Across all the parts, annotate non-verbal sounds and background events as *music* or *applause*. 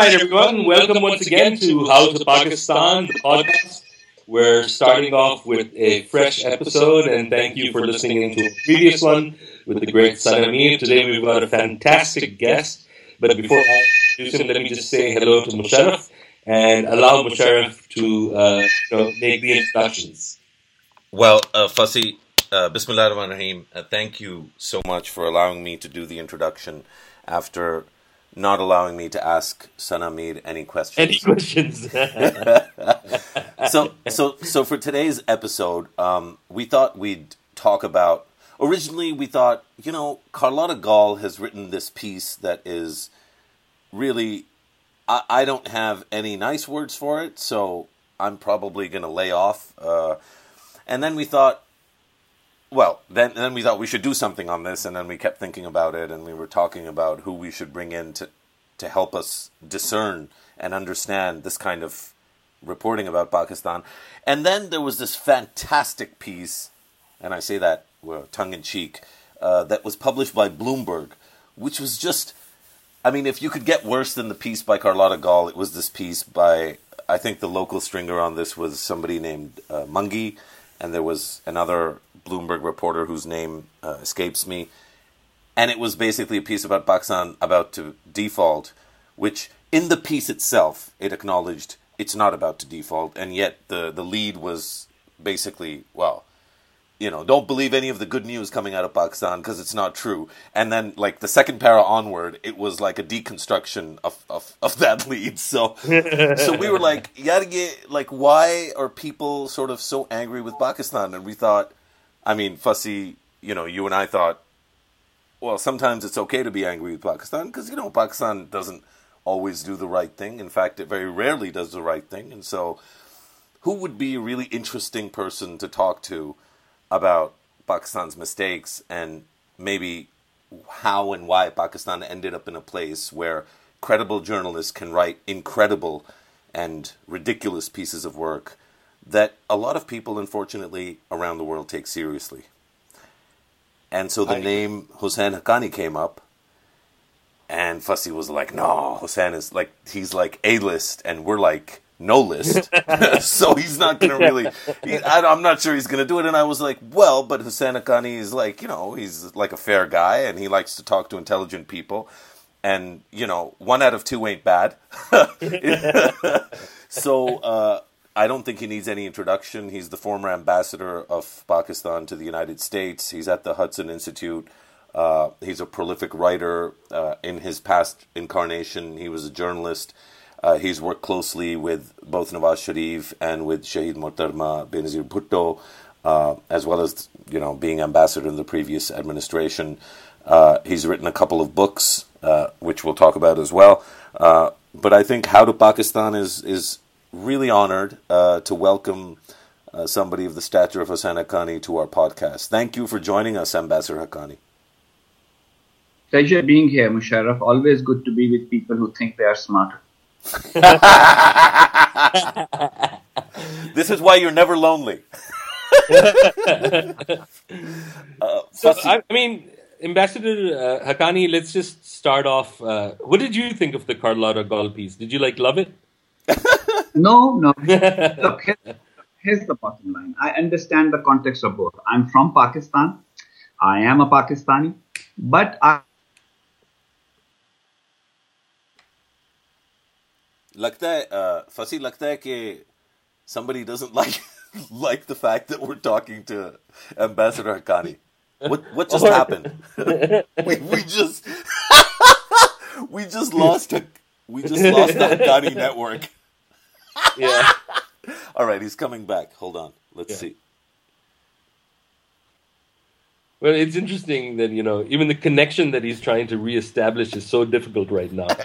All right, everyone. Welcome once again to How to Pakistan, the podcast. We're starting off with a fresh episode, and thank you for listening to a previous one with the great Sana Mir. Today we've got a fantastic guest. But before I introduce him, let me just say hello to Musharraf and allow Musharraf to uh, you know, make the introductions. Well, uh, Fasi, uh, Bismillah ar-Rahman rahim uh, thank you so much for allowing me to do the introduction after not allowing me to ask Sana Mir any questions. Any questions? *laughs* so, so, so for today's episode, um, we thought we'd talk about. Originally, we thought, you know, Carlotta Gall has written this piece that is really. I, I don't have any nice words for it, so I'm probably going to lay off. Uh, and then we thought, well, then then we thought we should do something on this, and then we kept thinking about it, and we were talking about who we should bring in to to help us discern and understand this kind of reporting about Pakistan. And then there was this fantastic piece, and I say that well, tongue in cheek, uh, that was published by Bloomberg, which was just. I mean, if you could get worse than the piece by Carlotta Gall, it was this piece by I think the local stringer on this was somebody named uh, Mungi, and there was another Bloomberg reporter whose name uh, escapes me, and it was basically a piece about Pakistan about to default, which in the piece itself it acknowledged it's not about to default, and yet the the lead was basically well. You know, don't believe any of the good news coming out of Pakistan because it's not true. And then, like the second para onward, it was like a deconstruction of, of, of that *laughs* lead. So, so we were like, like, why are people sort of so angry with Pakistan? And we thought, I mean, Fasi, you know, you and I thought, well, sometimes it's okay to be angry with Pakistan because, you know, Pakistan doesn't always do the right thing. In fact, it very rarely does the right thing. And so, who would be a really interesting person to talk to about Pakistan's mistakes and maybe how and why Pakistan ended up in a place where credible journalists can write incredible and ridiculous pieces of work that a lot of people, unfortunately, around the world take seriously. And so the I name Hussein Haqqani came up, and Fasi was like, "No, Hussein is like he's like a list, and we're like no list, *laughs* *laughs* so he's not gonna really. He, I, am not sure he's gonna do it." And I was like, "Well, but Hussein Haqqani is like you know he's like a fair guy, and he likes to talk to intelligent people." And you know, one out of two ain't bad. *laughs* so uh, I don't think he needs any introduction. He's the former ambassador of Pakistan to the United States. He's at the Hudson Institute. Uh, he's a prolific writer. Uh, in his past incarnation, he was a journalist. Uh, he's worked closely with both Nawaz Sharif and with Shahid Mohtarma Benazir Bhutto, uh, as well as you know being ambassador in the previous administration. Uh, he's written a couple of books, uh, which we'll talk about as well. but I think How to Pakistan is is really honored uh, to welcome uh, somebody of the stature of Hussein Haqqani to our podcast. Thank you for joining us, Ambassador Haqqani. Pleasure being here, Musharraf. Always good to be with people who think they are smarter. *laughs* this is why you're never lonely. *laughs* uh, so, I, I, mean, Ambassador uh, Haqqani, let's just start off. Uh, what did you think of the Carlotta Gall piece? Did you like love it? No, no. Look, here's, here's the bottom line. I understand the context of both. I'm from Pakistan. I am a Pakistani, but I. लगता है फसी लगता है कि somebody doesn't like *laughs* like the fact that we're talking to Ambassador Haqqani. What what just happened? we, *laughs* we just *laughs* we just lost a we just lost the Haqqani *laughs* network yeah. *laughs* All right, he's coming back. Hold on. Let's yeah. see. Well, it's interesting that you know even the connection that he's trying to reestablish is so difficult right now. *laughs*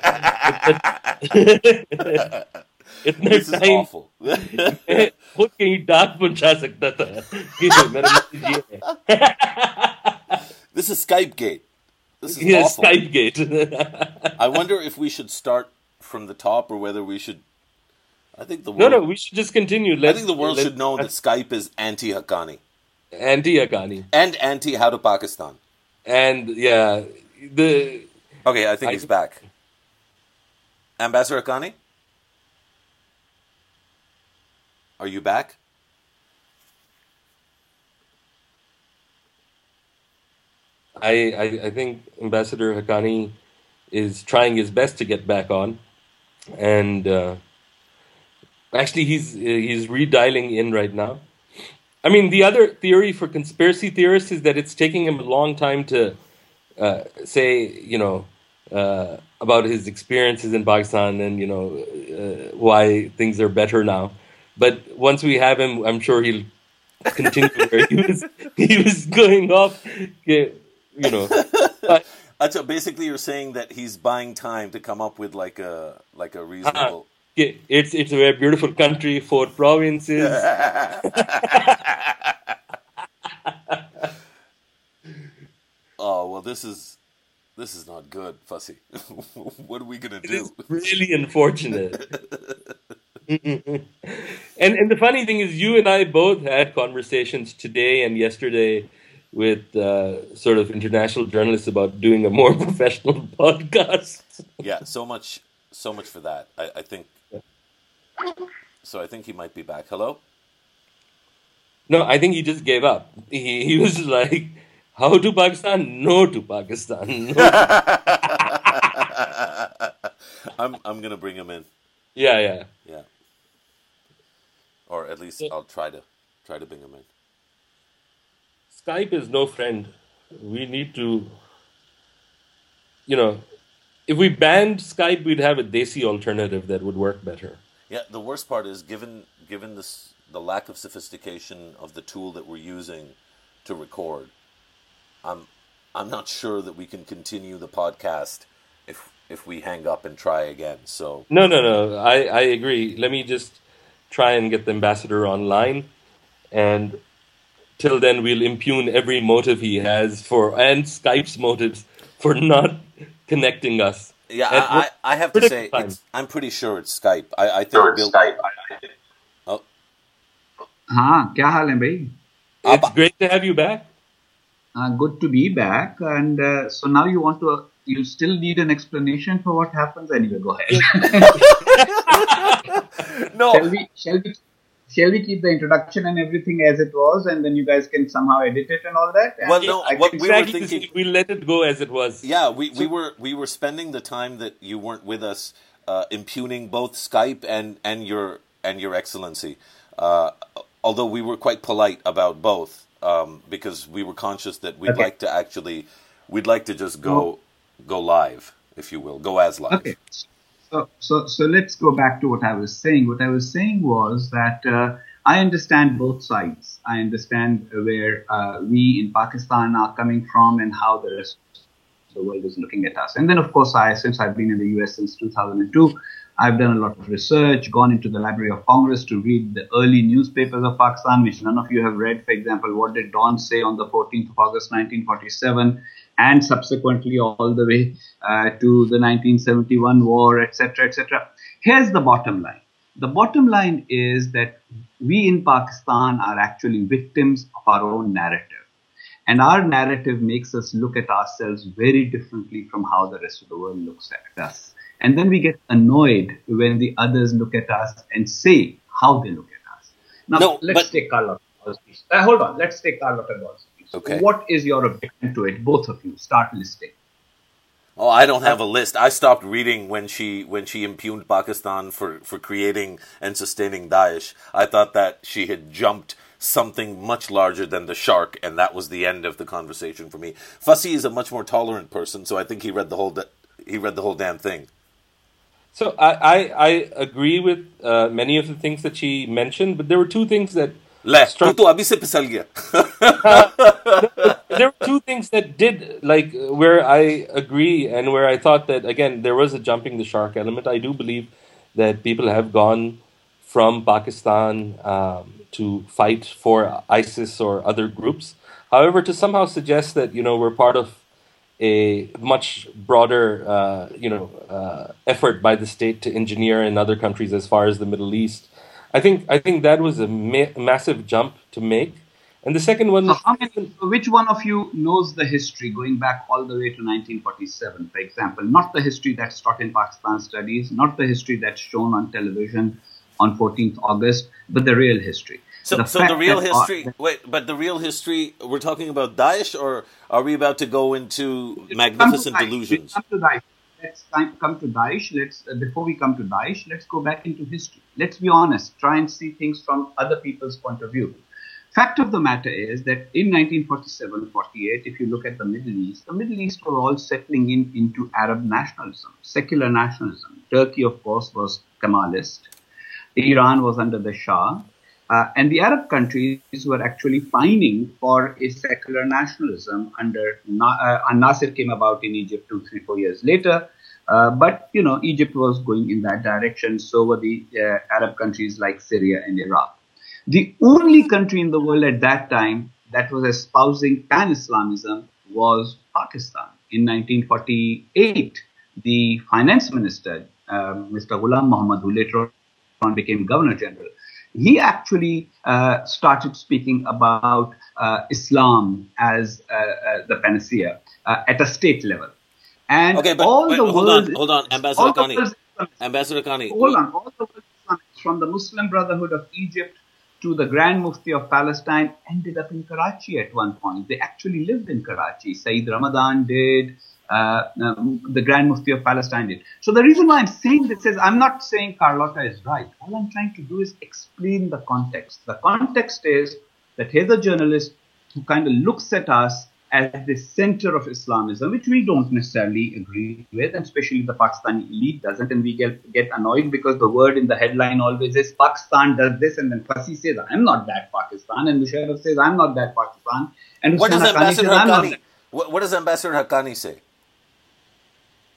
this is awful. खुद कहीं डाक पहुंचा सकता था This is Skype gate. This is yeah, awful. Skype gate. I wonder if we should start from the top or whether we should I think the world, no, no. We should just continue. Let's, I think the world should know that Skype is anti Haqqani, anti Haqqani, and anti How to Pakistan. And yeah, the okay. I think I, he's back. Ambassador Haqqani? Are you back? I, I, I think Ambassador Haqqani is trying his best to get back on, and uh, actually he's he's redialing in right now. I mean, the other theory for conspiracy theorists is that it's taking him a long time to uh, say, you know, uh, about his experiences in Pakistan and you know uh, why things are better now. But once we have him, I'm sure he'll continue he was *laughs* he was going off. You know, but, Uh, so basically, you're saying that he's buying time to come up with like a like a uh-huh. reasonable. Yeah, it's it's a very beautiful country, four provinces. *laughs* oh well, this is this is not good, Fasi. *laughs* what are we gonna do? It's really unfortunate. *laughs* and and the funny thing is, you and I both had conversations today and yesterday with uh, sort of international journalists about doing a more *laughs* professional podcast. yeah, so much, so much for that. I, I think so I think he might be back. Hello? No, I think he just gave up. He, he was like, how to Pakistan? No to Pakistan. No. *laughs* I'm I'm gonna bring him in. Yeah, yeah. Yeah. Or at least I'll try to try to bring him in. Skype is no friend. We need to you know, if we banned Skype, we'd have a desi alternative that would work better. Yeah, the worst part is given given this the lack of sophistication of the tool that we're using to record. I'm I'm not sure that we can continue the podcast if if we hang up and try again. So no, no, no. I I agree. Let me just try and get the ambassador online, and till then we'll impugn every motive he has for and Skype's motives for not connecting us. Yeah, I, I, I, have to say, I'm pretty sure it's Skype. I, I think sure Bill... Skype. Oh. हाँ क्या हाल है भाई? It's great to have you back. Uh, good to be back. And uh, so now you want to, uh, you still need an explanation for what happens. Anyway, go ahead. no. *laughs* Shall we? Shall we? shall we keep the introduction and everything as it was, and then you guys can somehow edit it and all that? well, no, what we were thinking, we let it go as it was. Yeah, we, we were we were spending the time that you weren't with us, uh, impugning both Skype and and your and your Excellency. Uh, although we were quite polite about both, um, because we were conscious that we'd okay. like to actually, we'd like to just go go live, if you will, go as live. Okay. So, so, so let's go back to what I was saying. What I was saying was that uh, I understand both sides. I understand where uh, we in Pakistan are coming from and how the rest of the world is looking at us. And then, of course, I, since I've been in the US since 2002, I've done a lot of research, gone into the Library of Congress to read the early newspapers of Pakistan, which none of you have read. For example, what did Dawn say on the 14th of August 1947? And subsequently all the way uh, to the 1971 war, etc., etc. Here's the bottom line. The bottom line is that we in Pakistan are actually victims of our own narrative. And our narrative makes us look at ourselves very differently from how the rest of the world looks at us. And then we get annoyed when the others look at us and say how they look at us. Now, no, let's but... take Carlotta Uh, hold on, let's take Carlotta. Okay. What is your objection to it? Both of you. Start listing. Oh, I don't have a list. I stopped reading when she when she impugned Pakistan for, for creating and sustaining Daesh. I thought that she had jumped something much larger than the shark, and that was the end of the conversation for me. Fasi is a much more tolerant person, so I think he read the whole da- he read the whole damn thing. So I I, I agree with uh, many of the things that she mentioned, but there were two things that ले तू तो अभी से फिसल गया there were two things that did like where I agree and where I thought that again there was a jumping the shark element. I do believe that people have gone from Pakistan um, to fight for ISIS or other groups. However, to somehow suggest that you know we're part of a much broader uh, you know uh, effort by the state to engineer in other countries as far as the Middle East I think I think that was a ma- massive jump to make, And the second one, so many, which one of you knows the history going back all the way to 1947, for example? Not the history that's taught in Pakistan studies, not the history that's shown on television on 14th August, but the real history. So, the, so the real history. wait, but the real history. We're talking about Daesh, or are we about to go into magnificent come delusions? Come to Daesh. Let's come to Daesh. Let's uh, before we come to Daesh, let's go back into history. Let's be honest. Try and see things from other people's point of view. Fact of the matter is that in 1947-48, if you look at the Middle East, the Middle East were all settling in into Arab nationalism, secular nationalism. Turkey, of course, was Kemalist. Iran was under the Shah. Uh, and the Arab countries were actually fighting for a secular nationalism under uh, Nasser came about in Egypt two, three, four years later. Uh, but you know, Egypt was going in that direction. So were the uh, Arab countries like Syria and Iraq. The only country in the world at that time that was espousing pan-Islamism was Pakistan. In 1948, the finance minister, um, Mr. Ghulam Muhammad, who later on became Governor General, he actually uh, started speaking about uh, Islam as uh, uh the panacea uh, at a state level. And okay, but all wait, the hold world, on, hold on, Ambassador Haqqani. Ambassador Haqqani. Hold on, all the world from the Muslim Brotherhood of Egypt to the Grand Mufti of Palestine ended up in Karachi at one point. They actually lived in Karachi. Saeed Ramadan did. Uh, um, the Grand Mufti of Palestine did. So the reason why I'm saying this is I'm not saying Carlotta is right. All I'm trying to do is explain the context. The context is that here's a journalist who kind of looks at us as the center of Islamism, which we don't necessarily agree with, and especially the Pakistani elite doesn't, and we get, get annoyed because the word in the headline always is Pakistan does this, and then Fasi says, I'm not that Pakistan, and Musharraf says, I'm not that Pakistan, and what does Ambassador says, Haqqani, what, what does Ambassador Haqqani say?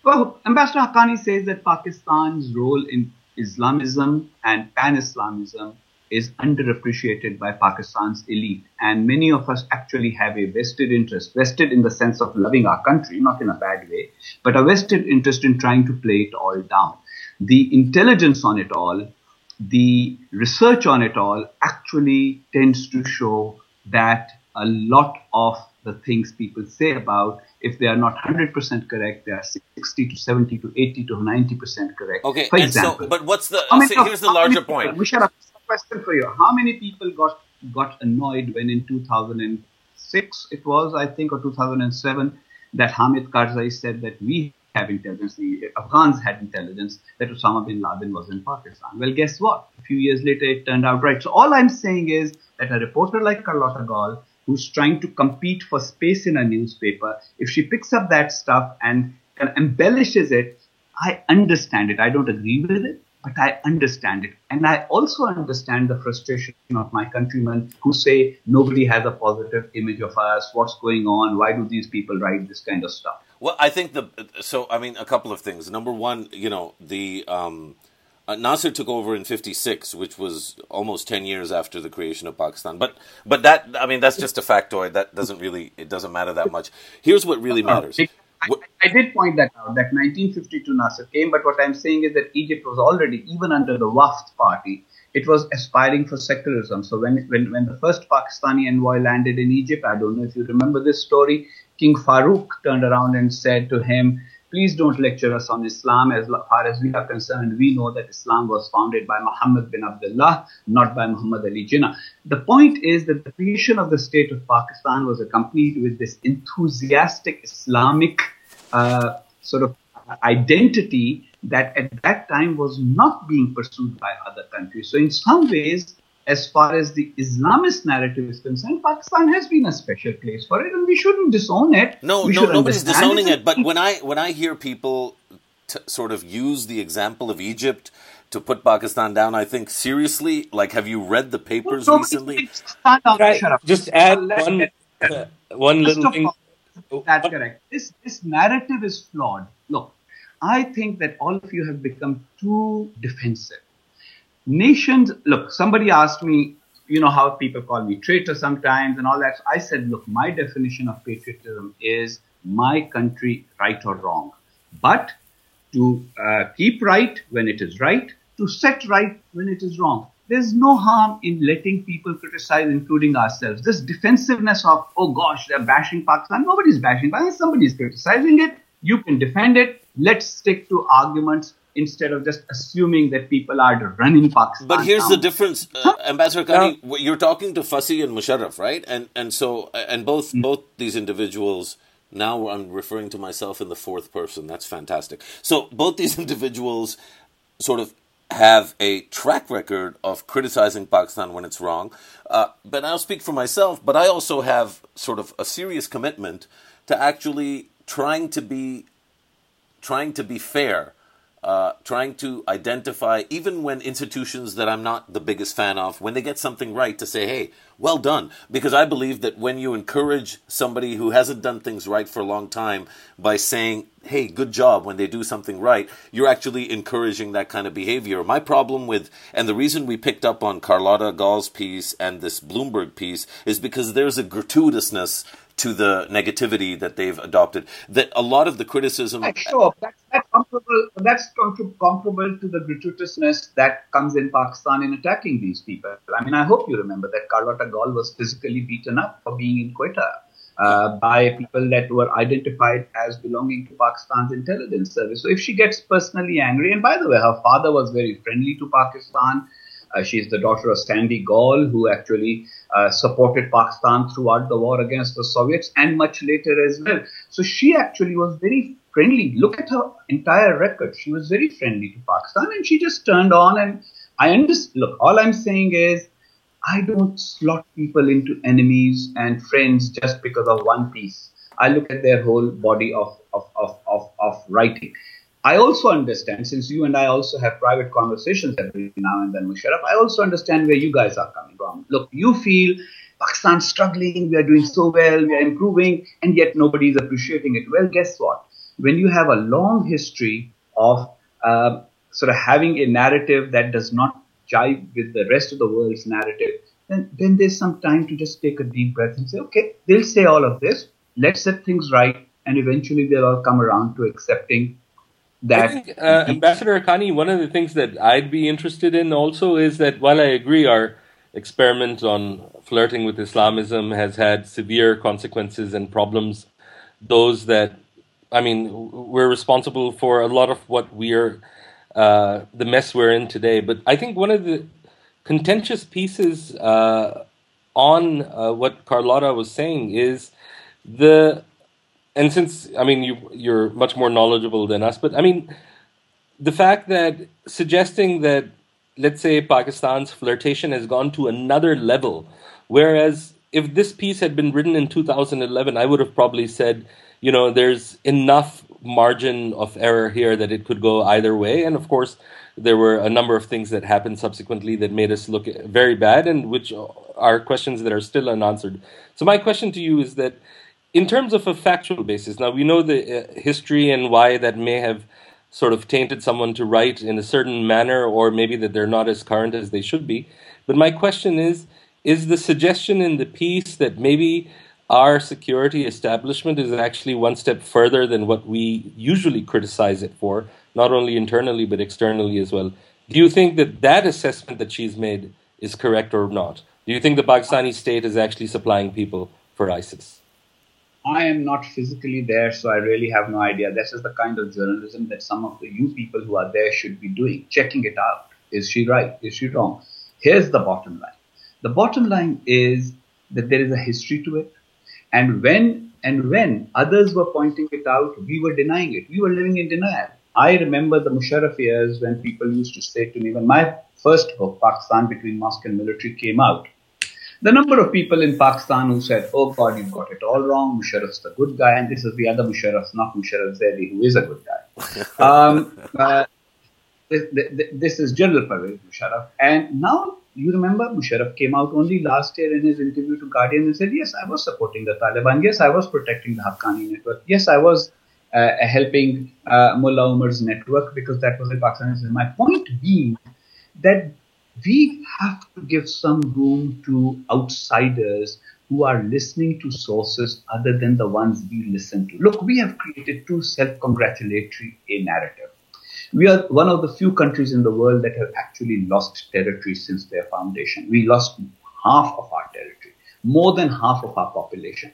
Well, Ambassador Haqqani says that Pakistan's role in Islamism and pan-Islamism is underappreciated by Pakistan's elite. And many of us actually have a vested interest, vested in the sense of loving our country, not in a bad way, but a vested interest in trying to play it all down. The intelligence on it all, the research on it all actually tends to show that a lot of the things people say about if they are not 100% correct, they are 60 to 70 to 80 to 90% correct. Okay, for example. So, but what's the, so here's the larger point. Question for you. How many people got, got annoyed when in 2006, it was, I think, or 2007, that Hamid Karzai said that we have intelligence, the Afghans had intelligence that Osama bin Laden was in Pakistan. Well, guess what? A few years later, it turned out right. So all I'm saying is that a reporter like Carlotta Gall who's trying to compete for space in a newspaper, if she picks up that stuff and embellishes it, I understand it. I don't agree with it, but I understand it. And I also understand the frustration of my countrymen who say nobody has a positive image of us. What's going on? Why do these people write this kind of stuff? Well, I think the so I mean a couple of things. Number one, you know the um, uh, Nasser took over in '56, which was almost ten years after the creation of Pakistan. But but that I mean that's just a factoid. That doesn't really it doesn't matter that much. Here's what really matters. I, I, did point that out that 1952 Nasser came, but what I'm saying is that Egypt was already even under the Wafd party. It was aspiring for secularism. So when, when when the first Pakistani envoy landed in Egypt, I don't know if you remember this story. King Farouk turned around and said to him, please don't lecture us on Islam. As far as we are concerned, we know that Islam was founded by Muhammad bin Abdullah, not by Muhammad Ali Jinnah. The point is that the creation of the state of Pakistan was accompanied with this enthusiastic Islamic uh, sort of identity that at that time was not being pursued by other countries. So in some ways, as far as the Islamist narrative is concerned, Pakistan has been a special place for it, and we shouldn't disown it. No, we no, nobody's disowning it. But when I when I hear people t- sort of use the example of Egypt to put Pakistan down, I think seriously, like, have you read the papers no, recently? Just add one uh, one little thing. That's correct. This this narrative is flawed. Look, I think that all of you have become too defensive nations look somebody asked me you know how people call me traitor sometimes and all that i said look my definition of patriotism is my country right or wrong but to uh, keep right when it is right to set right when it is wrong there's no harm in letting people criticize, including ourselves. This defensiveness of, oh gosh, they're bashing Pakistan. Nobody's bashing Pakistan. Somebody's criticizing it. You can defend it. Let's stick to arguments instead of just assuming that people are running Pakistan. But here's down. the difference, uh, Ambassador Haqqani. You're talking to Fasi and Musharraf, right? And and so and both mm. both these individuals. Now I'm referring to myself in the fourth person. That's fantastic. So both these *laughs* individuals sort of have a track record of criticizing Pakistan when it's wrong. Uh, but I'll speak for myself, but I also have sort of a serious commitment to actually trying to be trying to be fair uh, trying to identify, even when institutions that I'm not the biggest fan of, when they get something right, to say, hey, well done. Because I believe that when you encourage somebody who hasn't done things right for a long time by saying, hey, good job when they do something right, you're actually encouraging that kind of behavior. My problem with, and the reason we picked up on Carlotta Gall's piece and this Bloomberg piece is because there's a gratuitousness to the negativity that they've adopted. That a lot of the criticism. Sure, that's, that's comparable. That's comparable to the gratuitousness that comes in Pakistan in attacking these people. I mean, I hope you remember that Carlotta Gall was physically beaten up for being in Quetta. Uh, by people that were identified as belonging to Pakistan's intelligence service. So if she gets personally angry, and by the way, her father was very friendly to Pakistan. Uh, she's the daughter of Sandy Gall, who actually uh, supported Pakistan throughout the war against the Soviets and much later as well. So she actually was very friendly. Look at her entire record. She was very friendly to Pakistan and she just turned on. And I understand. Look, all I'm saying is I don't slot people into enemies and friends just because of one piece. I look at their whole body of, of, of, of, of writing. I also understand, since you and I also have private conversations every now and then, Musharraf, I also understand where you guys are coming from. Look, you feel Pakistan's struggling, we are doing so well, we are improving, and yet nobody is appreciating it. Well, guess what? When you have a long history of uh, sort of having a narrative that does not jive with the rest of the world's narrative, then, then there's some time to just take a deep breath and say, okay, they'll say all of this, let's set things right, and eventually they'll all come around to accepting that I think, uh, Ambassador Haqqani, one of the things that I'd be interested in also is that while I agree our experiment on flirting with Islamism has had severe consequences and problems, those that I mean, we're responsible for a lot of what we're uh, the mess we're in today. But I think one of the contentious pieces uh, on uh, what Carlotta was saying is the and since I mean you you're much more knowledgeable than us, but I mean the fact that suggesting that let's say Pakistan's flirtation has gone to another level, whereas if this piece had been written in 2011, I would have probably said, you know, there's enough margin of error here that it could go either way, and of course there were a number of things that happened subsequently that made us look very bad and which are questions that are still unanswered. So my question to you is that in terms of a factual basis, now we know the uh, history and why that may have sort of tainted someone to write in a certain manner, or maybe that they're not as current as they should be. But my question is is the suggestion in the piece that maybe our security establishment is actually one step further than what we usually criticize it for, not only internally but externally as well? Do you think that that assessment that she's made is correct or not? Do you think the Pakistani state is actually supplying people for ISIS? I am not physically there, so I really have no idea. This is the kind of journalism that some of the you people who are there should be doing, checking it out. Is she right? Is she wrong? Here's the bottom line. The bottom line is that there is a history to it. And when and when others were pointing it out, we were denying it. We were living in denial. I remember the Musharraf years when people used to say to me, when my first book, Pakistan Between Mosque and Military, came out, the number of people in Pakistan who said, oh God, you've got it all wrong, Musharraf's the good guy, and this is the other Musharraf, not Musharraf Zaidi, who is a good guy. *laughs* um, uh, this, this, is General Pervez Musharraf. And now you remember Musharraf came out only last year in his interview to Guardian and said, yes, I was supporting the Taliban. Yes, I was protecting the Haqqani network. Yes, I was uh, helping uh, Mullah Umar's network because that was in Pakistan. My point being that we have to give some room to outsiders who are listening to sources other than the ones we listen to. Look, we have created too self congratulatory a narrative. We are one of the few countries in the world that have actually lost territory since their foundation. We lost half of our territory, more than half of our population.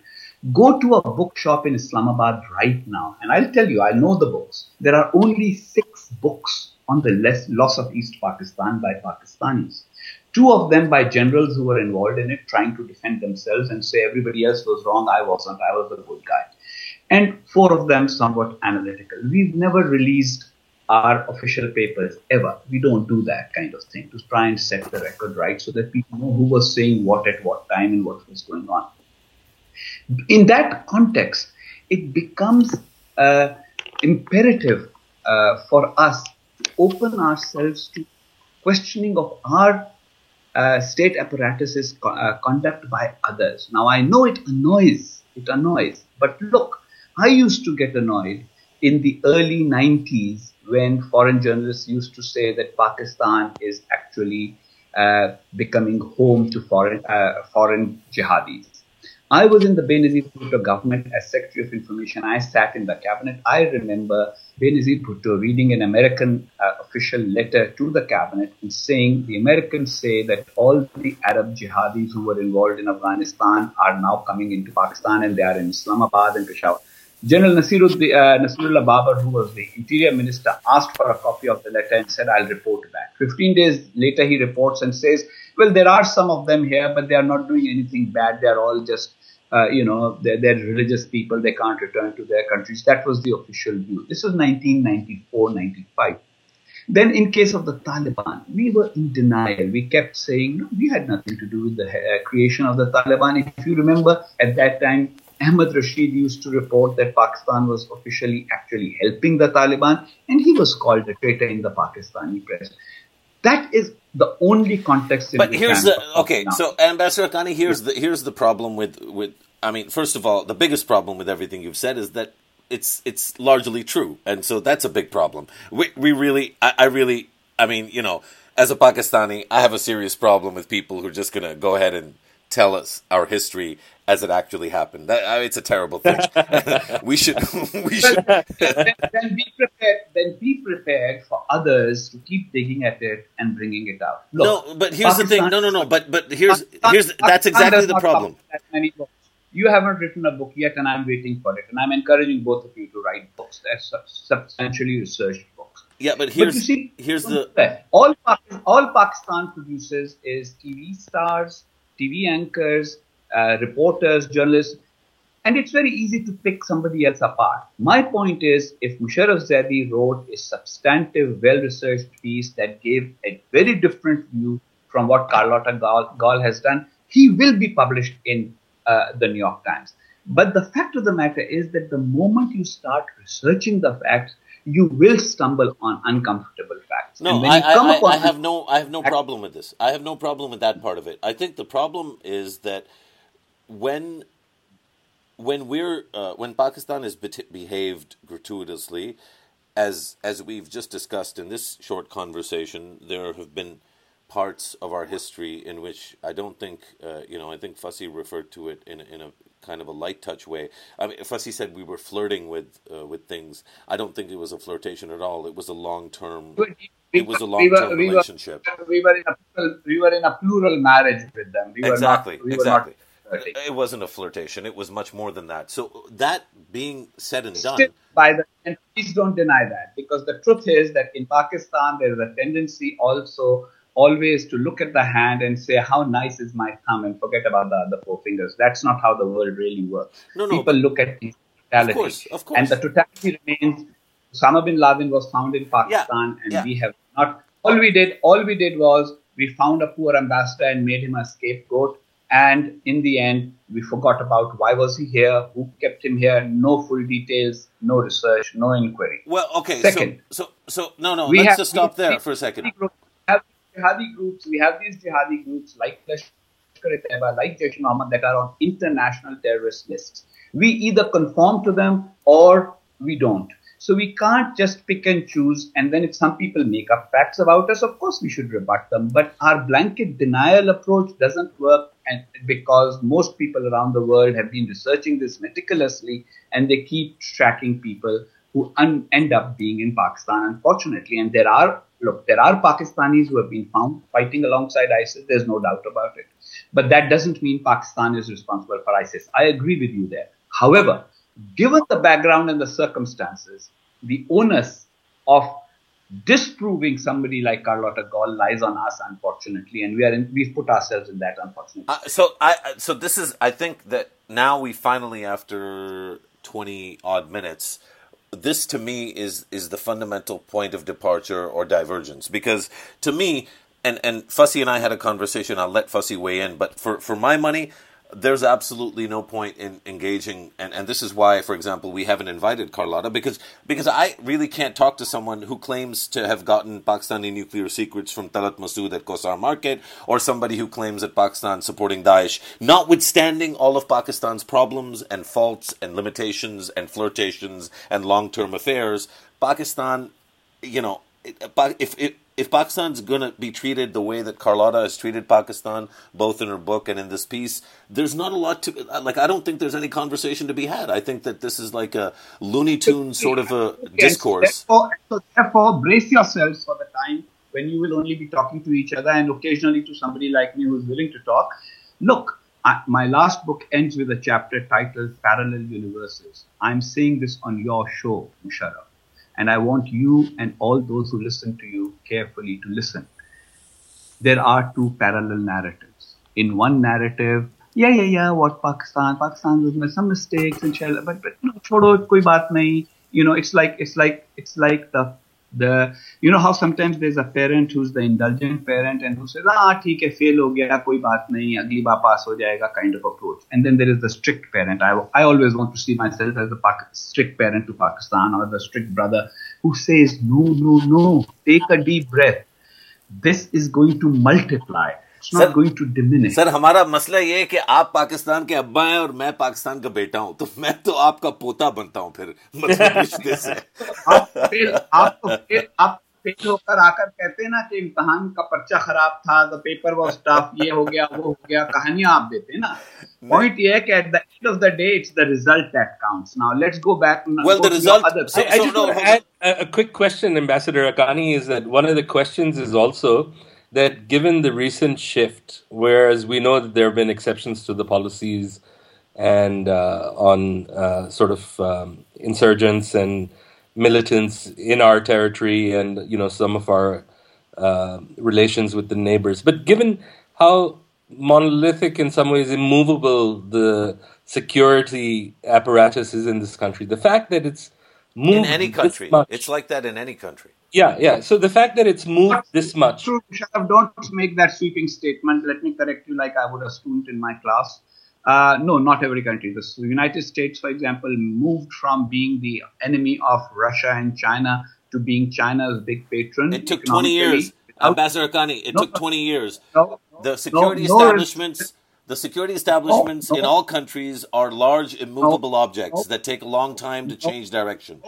Go to a bookshop in Islamabad right now, and I'll tell you, I know the books. There are only six books on the loss of East Pakistan by Pakistanis. Two of them by generals who were involved in it, trying to defend themselves and say everybody else was wrong, I wasn't, I was the good guy. And four of them somewhat analytical. We've never released our official papers ever. We don't do that kind of thing to try and set the record right so that people know who was saying what at what time and what was going on. In that context, it becomes uh, imperative uh, for us open ourselves to questioning of our uh, state apparatus's co- uh, conduct by others. Now, I know it annoys, it annoys, but look, I used to get annoyed in the early 90s when foreign journalists used to say that Pakistan is actually uh, becoming home to foreign uh, foreign jihadis. I was in the Benazir Bhutto government as Secretary of Information. I sat in the cabinet. I remember Benazir Bhutto reading an American uh, official letter to the cabinet and saying the Americans say that all the Arab jihadis who were involved in Afghanistan are now coming into Pakistan and they are in Islamabad and Peshawar. General uh, Nasrullah Babar, who was the interior minister, asked for a copy of the letter and said, I'll report back. 15 days later, he reports and says, well, there are some of them here, but they are not doing anything bad. They are all just, uh, you know, they're, they're, religious people. They can't return to their countries. That was the official view. This was 1994, 95. Then, in case of the Taliban, we were in denial. We kept saying, no, we had nothing to do with the uh, creation of the Taliban. If you remember, at that time, Ahmed Rashid used to report that Pakistan was officially actually helping the Taliban, and he was called a traitor in the Pakistani press. That is the only context. In but here's the okay. Now. So, Ambassador Haqqani, here's the here's the problem with with. I mean, first of all, the biggest problem with everything you've said is that it's it's largely true, and so that's a big problem. We we really, I, I really, I mean, you know, as a Pakistani, I have a serious problem with people who are just gonna go ahead and tell us our history as it actually happened. That, I mean, it's a terrible thing. *laughs* we should *laughs* we should then, then, be prepared. Then be prepared for others to keep digging at it and bringing it out. Look, no, but here's Pakistan, the thing. No, no, no. But but here's here's that's exactly the problem. You haven't written a book yet, and I'm waiting for it. And I'm encouraging both of you to write books. That's substantially researched books. Yeah, but here's but see, here's the all all Pakistan produces is TV stars, TV anchors, uh, reporters, journalists, and it's very easy to pick somebody else apart. My point is, if Musharraf Zaidi wrote a substantive, well-researched piece that gave a very different view from what Carlotta Gall, Gall has done, he will be published in uh, the New York Times. But the fact of the matter is that the moment you start researching the facts, you will stumble on uncomfortable facts. No, I, I, I, I have no, I have no problem with this. I have no problem with that part of it. I think the problem is that when when we're uh, when Pakistan has be- behaved gratuitously, as as we've just discussed in this short conversation, there have been parts of our history in which I don't think uh, you know. I think Fasi referred to it in a, in a kind of a light touch way. I mean, Fasi said we were flirting with uh, with things. I don't think it was a flirtation at all. It was a long term. It was a long term we relationship. We were, in a we were in a plural marriage with them. We exactly. Not, we exactly. It wasn't a flirtation. It was much more than that. So that being said and done, by the and please don't deny that because the truth is that in Pakistan there is a tendency also always to look at the hand and say how nice is my thumb and forget about the other four fingers. That's not how the world really works. No, no, People look at the totality, of course, of course. and the totality remains. Osama bin Laden was found in Pakistan, yeah, and yeah. we have not. All we did, all we did was we found a poor ambassador and made him a scapegoat and in the end, we forgot about why was he here, who kept him here, no full details, no research, no inquiry. Well, okay. Second, so so, so no, no. Let's have, just stop there for a second. Groups, we have jihadi groups. We have these jihadi groups like Lashkar-e-Taiba, like Jaish Muhammad that are on international terrorist lists. We either conform to them or we don't. So we can't just pick and choose. And then if some people make up facts about us, of course we should rebut them. But our blanket denial approach doesn't work. And because most people around the world have been researching this meticulously and they keep tracking people who un- end up being in Pakistan, unfortunately. And there are, look, there are Pakistanis who have been found fighting alongside ISIS. There's no doubt about it. But that doesn't mean Pakistan is responsible for ISIS. I agree with you there. However, given the background and the circumstances, the onus of disproving somebody like Carlotta Gall lies on us, unfortunately, and we are in, we've put ourselves in that, unfortunately. Uh, so I so this is I think that now we finally after twenty odd minutes. This to me is is the fundamental point of departure or divergence because to me and and Fasi and I had a conversation. I'll let Fasi weigh in, but for for my money, there's absolutely no point in engaging and, and this is why for example we haven't invited carlotta because because i really can't talk to someone who claims to have gotten pakistani nuclear secrets from talat masood at kohsar market or somebody who claims that pakistan supporting daesh notwithstanding all of pakistan's problems and faults and limitations and flirtations and long-term affairs pakistan you know if, if if Pakistan's going to be treated the way that Carlotta has treated Pakistan, both in her book and in this piece, there's not a lot to like. I don't think there's any conversation to be had. I think that this is like a Looney Tune sort of a discourse. Therefore, so therefore, brace yourselves for the time when you will only be talking to each other and occasionally to somebody like me who's willing to talk. Look, I, my last book ends with a chapter titled Parallel Universes. I'm saying this on your show, Musharraf. And I want you and all those who listen to you carefully to listen. There are two parallel narratives. In one narrative, yeah, yeah, yeah, what Pakistan? Pakistan was made some mistakes and but, but no. You know, it's like, it's like, it's like the the you know how sometimes there's a parent who's the indulgent parent and who says ah theek hai fail ho gaya koi baat nahi agli baar pass ho jayega kind of approach. And then there is the strict parent. I i always want to see myself as a strict parent to pakistan or the strict brother who says no no no take a deep breath. This is going to multiply سر ہمارا مسئلہ یہ ہے کہ آپ پاکستان کے ابا ہیں اور میں پاکستان کا بیٹا ہوں تو میں تو آپ کا پوتا بنتا ہوں پھر ہو کر آ کر کہتے نا کہ امتحان کا پرچہ خراب تھا دا پیپر وہ اسٹاف یہ ہو گیا وہ ہو گیا کہانیاں آپ دیتے نا۔ پوائنٹ یہ ہے کہ at the end of the day it's the result that counts now let's go back well the result that given the recent shift, whereas we know that there have been exceptions to the policies and uh, on uh, sort of um, insurgents and militants in our territory and you know some of our uh, relations with the neighbors, but given how monolithic in some ways immovable the security apparatus is in this country, the fact that it's moved in any country, much, it's like that in any country yeah, yeah. So the fact that it's moved this much. True, don't make that sweeping statement. Let me correct you like I would a student in my class. Uh, no, not every country. The United States, for example, moved from being the enemy of Russia and China to being China's big patron. It took 20 years. Ambassador Haqqani, it no, took 20 years. No, the security no, establishments, the security establishments in all countries are large immovable objects that take a long time to change direction.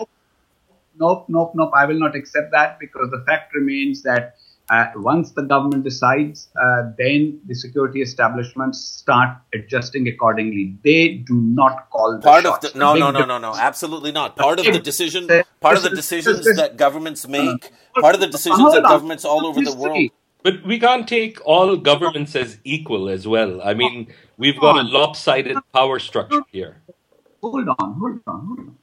Nope, nope, nope, I will not accept that because the fact remains that uh, once the government decides, uh, then the security establishments start adjusting accordingly. They do not call part of the no, no, no, no, no, absolutely not. Part of the decision, part of the decisions that governments make, part of the decisions that governments all over the world. But we can't take all governments as equal as well. I mean, we've got a lopsided power structure here. Hold on, hold on, hold on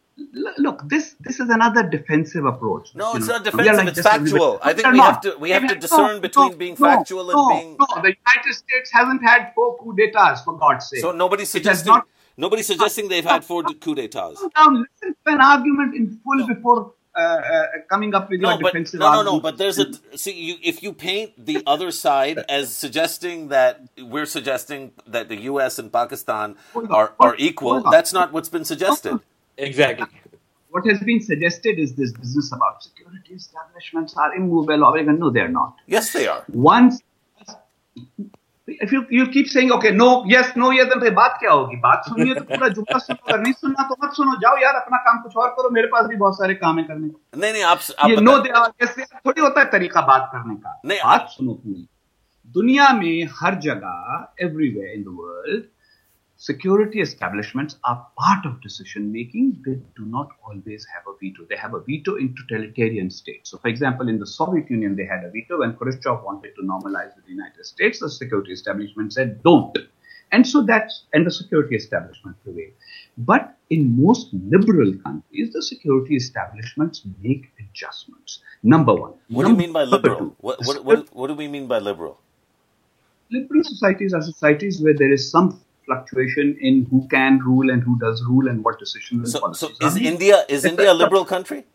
look, this this is another defensive approach. No, it's know. not defensive. Like it's factual. I think we not. have to we have to discern no, between no, being factual and being. No, the United States hasn't had four coup d'états for God's sake. So nobody's suggesting. Not, nobody's suggesting they've had four coup d'états. Down, listen to an argument in full before Uh, uh, coming up with no, your but, defensive no, no, no, but there's a see. You, if you paint the other side *laughs* as suggesting that we're suggesting that the U.S. and Pakistan are, are equal, that's not what's been suggested. Exactly. What has been suggested is this business about security establishments are immovable or even no, they're not. Yes, they are. Once, if you you keep saying okay no yes no yes then بات کیا ہوگی؟ بات سننی نہیں تو اپنا کام کچھ اور کرو میرے پاس بھی بہت سارے کام ہے طریقہ بات کرنے کا۔ دنیا میں ہر جگہ everywhere in the security establishments are part of decision making. They do not always have a veto. They have a veto in totalitarian states. So, for example, in the Soviet Union, they had a veto when Khrushchev wanted to normalize with the United States. The security establishment said, don't. And so that's, and the security establishment prevailed. But in most liberal countries, the security establishments make adjustments. Number one. What Number do you mean by liberal? What, what, what, what do we mean by liberal? liberal societies are societies where there is some fluctuation in who can rule and who does rule and what decisions and So, policies so is. India is India a a- liberal country?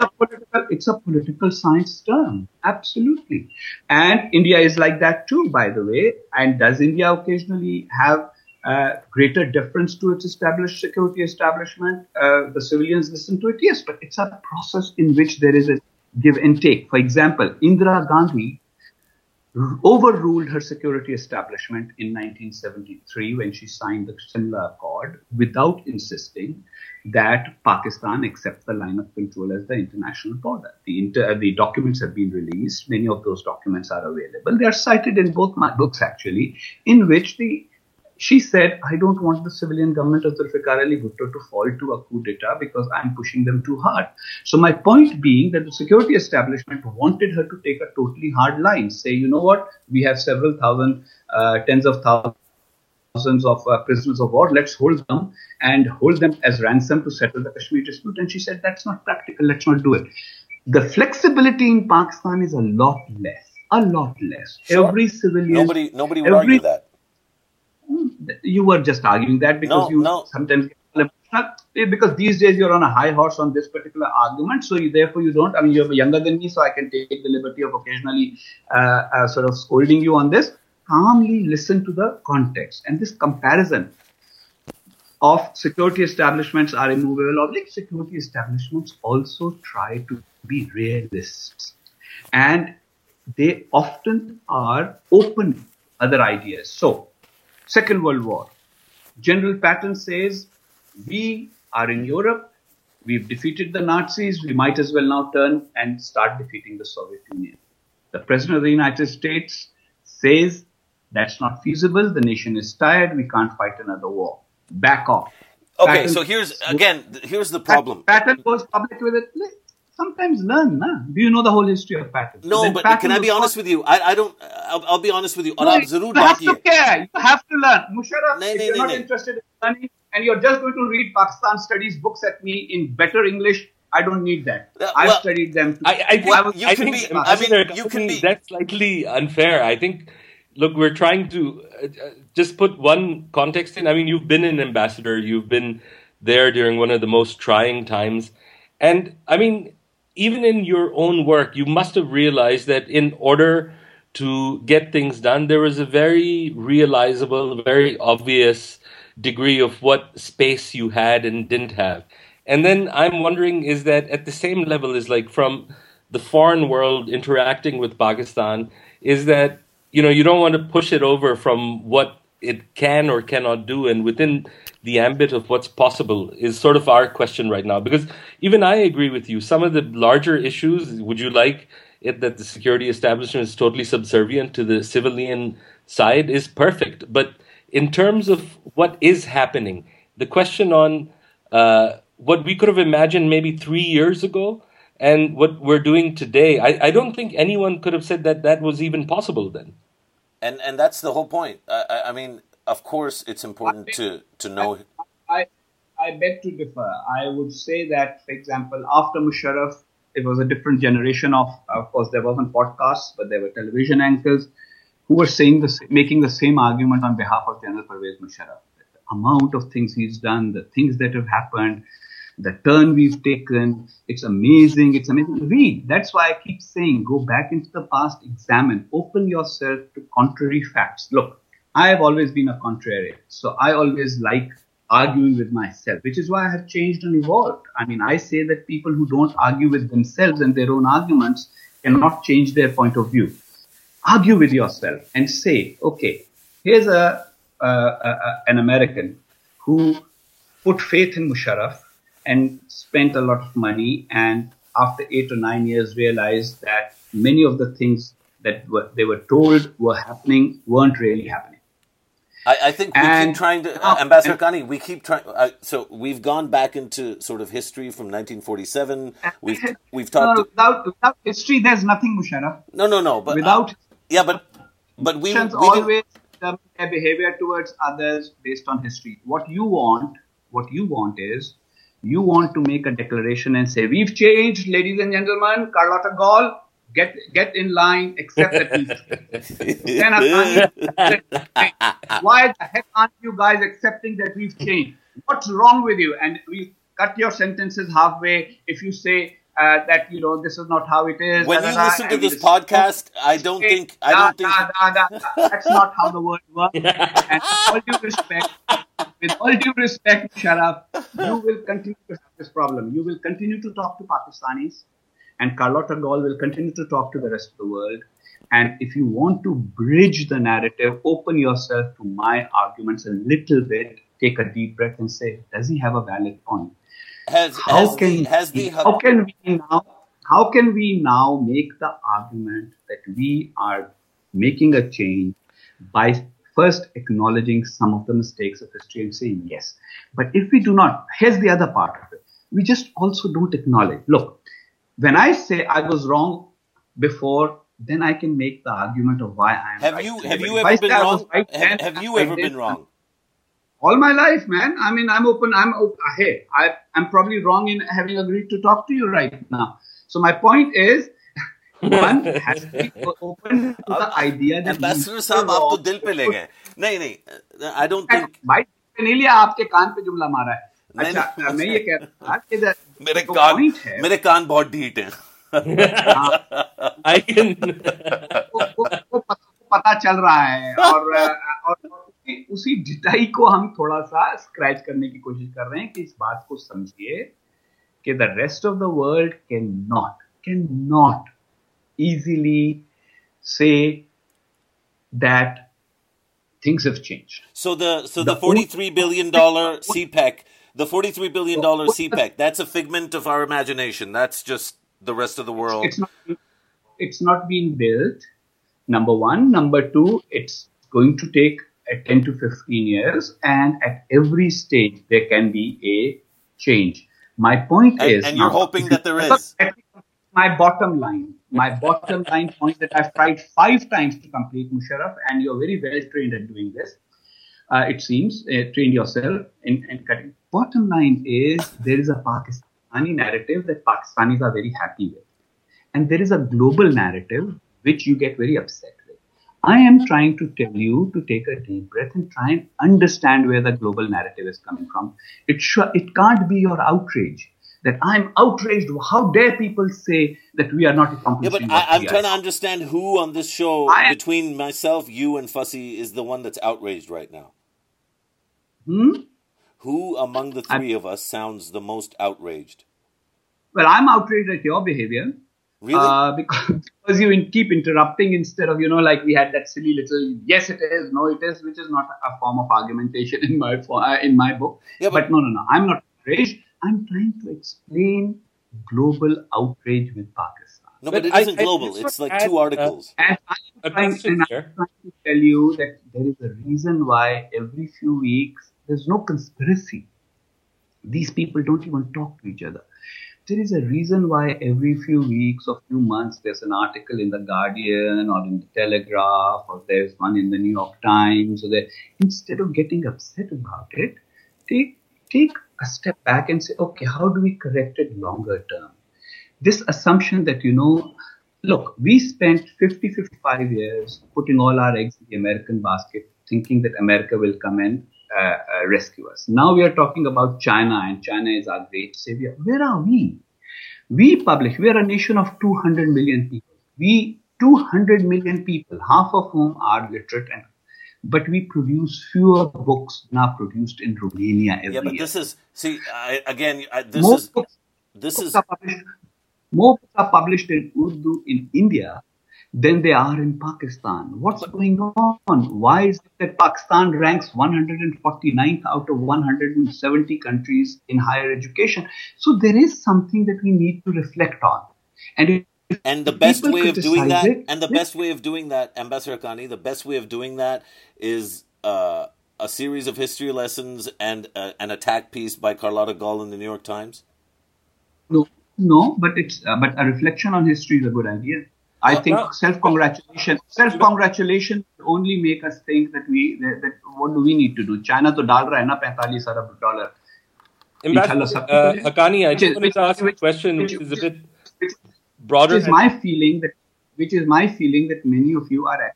It's a political, it's a political science term. Absolutely. And India is like that too, by the way. And does India occasionally have uh, greater deference to its established security establishment? Uh, the civilians listen to it, yes, but it's a process in which there is a give and take. For example, Indira Gandhi overruled her security establishment in 1973 when she signed the Simla Accord without insisting that Pakistan accept the line of control as the international border. The, inter- the documents have been released. Many of those documents are available. They are cited in both my books, actually, in which the she said, I don't want the civilian government of Zulfikar Ali Bhutto to fall to a coup d'etat because I'm pushing them too hard. So my point being that the security establishment wanted her to take a totally hard line, say, you know what, we have several thousand, uh, tens of thousands of uh, prisoners of war, let's hold them and hold them as ransom to settle the Kashmir dispute. And she said, that's not practical, let's not do it. The flexibility in Pakistan is a lot less, a lot less. Sure. Every civilian... Nobody nobody would every- argue that. You were just arguing that because No, you no. sometimes because these days you're on a high horse on this particular argument so you, therefore you don't i mean you're younger than me so i can take the liberty of occasionally uh, uh, sort of scolding you on this. Calmly listen to the context. And this comparison of security establishments are immovable objects security establishments also try to be realists. And they often are open to other ideas. So Second World War. General Patton says, We are in Europe, we've defeated the Nazis, we might as well now turn and start defeating the Soviet Union. The President of the United States says, That's not feasible, the nation is tired, we can't fight another war. Back off. Okay, Patton- so here's again here's the problem. Patton goes public with it sometimes learn. Nah? Do you know the whole history of Patton's? No, but Patton's can I be honest what? with you? I, I don't. I'll, I'll, be honest with you. No, you have to care. You have to learn. Musharraf, if you're not interested in learning and you're just going to read Pakistan studies books at me in better English, I don't need that. Uh, I've well, studied them. I, I, think, I, was, I think, I mean, you can be. That's slightly unfair. I think. Look, we're trying to uh, uh, just put one context in. I mean, you've been an ambassador. You've been there during one of the most trying times, and I mean, even in your own work, you must have realized that in order to get things done, there was a very realizable, very obvious degree of what space you had and didn't have. And then I'm wondering is that at the same level is like from the foreign world interacting with Pakistan, is that, you know, you don't want to push it over from what it can or cannot do and within the ambit of what's possible is sort of our question right now. Because even i agree with you. Some of the larger issues would you like it that the security establishment is totally subservient to the civilian side is perfect. But in terms of what is happening the question on uh, what we could have imagined maybe three years ago and what we're doing today I, I don't think anyone could have said that that was even possible then. And and that's the whole point. I, I, I mean, of course, it's important to to know. I, I beg to differ. I would say that, for example, after Musharraf, it was a different generation of, of course, there wasn't podcasts, but there were television anchors who were saying the, making the same argument on behalf of General Pervez Musharraf. The amount of things he's done, the things that have happened, the turn we've taken, it's amazing, it's amazing. Read. That's why I keep saying, go back into the past, examine, open yourself to contrary facts. Look, I have always been a contrarian. So I always like arguing with myself, which is why I have changed and evolved. I mean, I say that people who don't argue with themselves and their own arguments cannot change their point of view. Argue with yourself and say, okay, here's a, a, a- an American who put faith in Musharraf and spent a lot of money and after eight or nine years realized that many of the things that were, they were told were happening weren't really happening. I, I think we And- keep trying to, uh, Ambassador Haqqani, we keep trying. Uh, so we've gone back into sort of history from 1947. We've we've No, talked. *laughs* without, without history, there's nothing, Musharraf. no, no, no. But uh, Without yeah, but but we, we always determine their behavior towards others based on history. What you want, what you want is, you want to make a declaration and say, "We've changed, ladies and gentlemen. Carlotta Gall, get get in line, accept that we've changed." Why the heck aren't you guys accepting that we've changed? What's wrong with you? And we cut your sentences halfway if you say uh, that you know this is not how it is. when da, you da, da, listen to this this- podcast, I don't Hey, think I don't think. That's not how the world works. *laughs* and with all due respect, with all due respect, Sharaf, you will continue to have this problem. You will continue to talk to Pakistanis, and Carlotta Gall will continue to talk to the rest of the world. And if you want to bridge the narrative, open yourself to my arguments a little bit. Take a deep breath and say, does he have a valid point? Has how has can the has the how can we now how can we now make the argument that we are making a change by first acknowledging some of the mistakes of history and saying yes but if we do not here's the other part of it we just also don't acknowledge look when i say i was wrong before then i can make the argument of why i am have right you today. have But you if I ever been say I was wrong? right Have, then, have you I ever did, been wrong? all my life, man. I mean, I'm open. I'm open. Hey, I, I'm probably wrong in having agreed to talk to you right now. So my point is, *laughs* one has to be open to the idea that Ambassador you साहब are आप तो wrong. दिल पे ले गए नहीं नहीं I don't think भाई नहीं लिया आपके कान पे जुमला मारा है नहीं, अच्छा नहीं। मैं ये कह रहा था میرے کان میرے کان بہت ڈھیٹ ہیں۔ *laughs* پتا چل رہا ہے اور *laughs* اسی ڈٹائی کو ہم تھوڑا سا اسکریچ کرنے کی کوشش کر رہے ہیں کہ اس بات کو سمجھیے کہ the rest of the world can not can not easily say that things have change so the so the 43 billion dollar CPEC that things have changed. So the so the The forty three billion dollar CPEC, the forty three billion dollar CPEC, that's a figment of our imagination. That's just the rest of the world. It's not it's not being built. Number one. Number two, it's going to take uh, 10 to 15 years, and at every stage there can be a change. My point And- is, and you're now, hoping that there is. My bottom line, my bottom line point that I've tried five times to complete, Musharraf, and you're very well trained at doing this. Uh, it seems uh, trained yourself in, in cutting. Bottom line is there is a Pakistani narrative that Pakistanis are very happy with, and there is a global narrative which you get very upset with. I am trying to tell you to take a deep breath and try and understand where the global narrative is coming from. It sh- it can't be your outrage that I'm outraged. How dare people say that we are not accomplishing? yeah, but I, we trying to understand who on this show am- between myself, you, and Fasi is the one that's outraged right now. Hmm? Who among the three of us sounds the most outraged? Well, I'm outraged at your behavior. Really? Uh, because, *laughs* because you in, keep interrupting instead of, you know, like we had that silly little, yes, it is, no, it is, which is not a form of argumentation *laughs* in my, uh, in my book. Yeah, but- but no, no, no. I'm not outraged. I'm trying to explain global outrage with Pakistan. no, but but it I- isn't I global. just It's like to two add, uh, articles. And I'm trying, and I'm trying to tell you that there is a reason why every few weeks there's no conspiracy. These people don't even talk to each other. There is a reason why every few weeks or few months there's an article in the Guardian or in the Telegraph or there's one in the New York Times. So there, instead of getting upset about it, take take a step back and say, okay, how do we correct it longer term? This assumption that you know look, we spent 50, 55 years putting all our eggs in the American basket, thinking that America will come and uh, uh, rescue us. Now we are talking about China, and China is our great savior. Where are we? We publish, we are a nation of 200 million people. We, 200 million people, half of whom are literate, and but we produce fewer books now produced in Romania every year. Yeah, but year. this is see I, again. I, this More is books this books is more books are published in Urdu in India than they are in Pakistan. What's going on? Why is it that Pakistan ranks 149th out of 170 countries in higher education? So there is something that we need to reflect on. And and the best way of doing that it, and the yeah. best way of doing that ambassador Haqqani the best way of doing that is uh, a series of history lessons and uh, an attack piece by Carlotta Gall in the New York Times? No, no, but it's uh, but a reflection on history is a good idea. I think no. self-congratulation, self-congratulation only make us think that we that, that what do we need to do? China to dollar hai na 45 arab dollar. Ambassador uh, I just wanted to ask which, a question which, which is a bit which, broader. Which is my feeling that which is my feeling that many of you are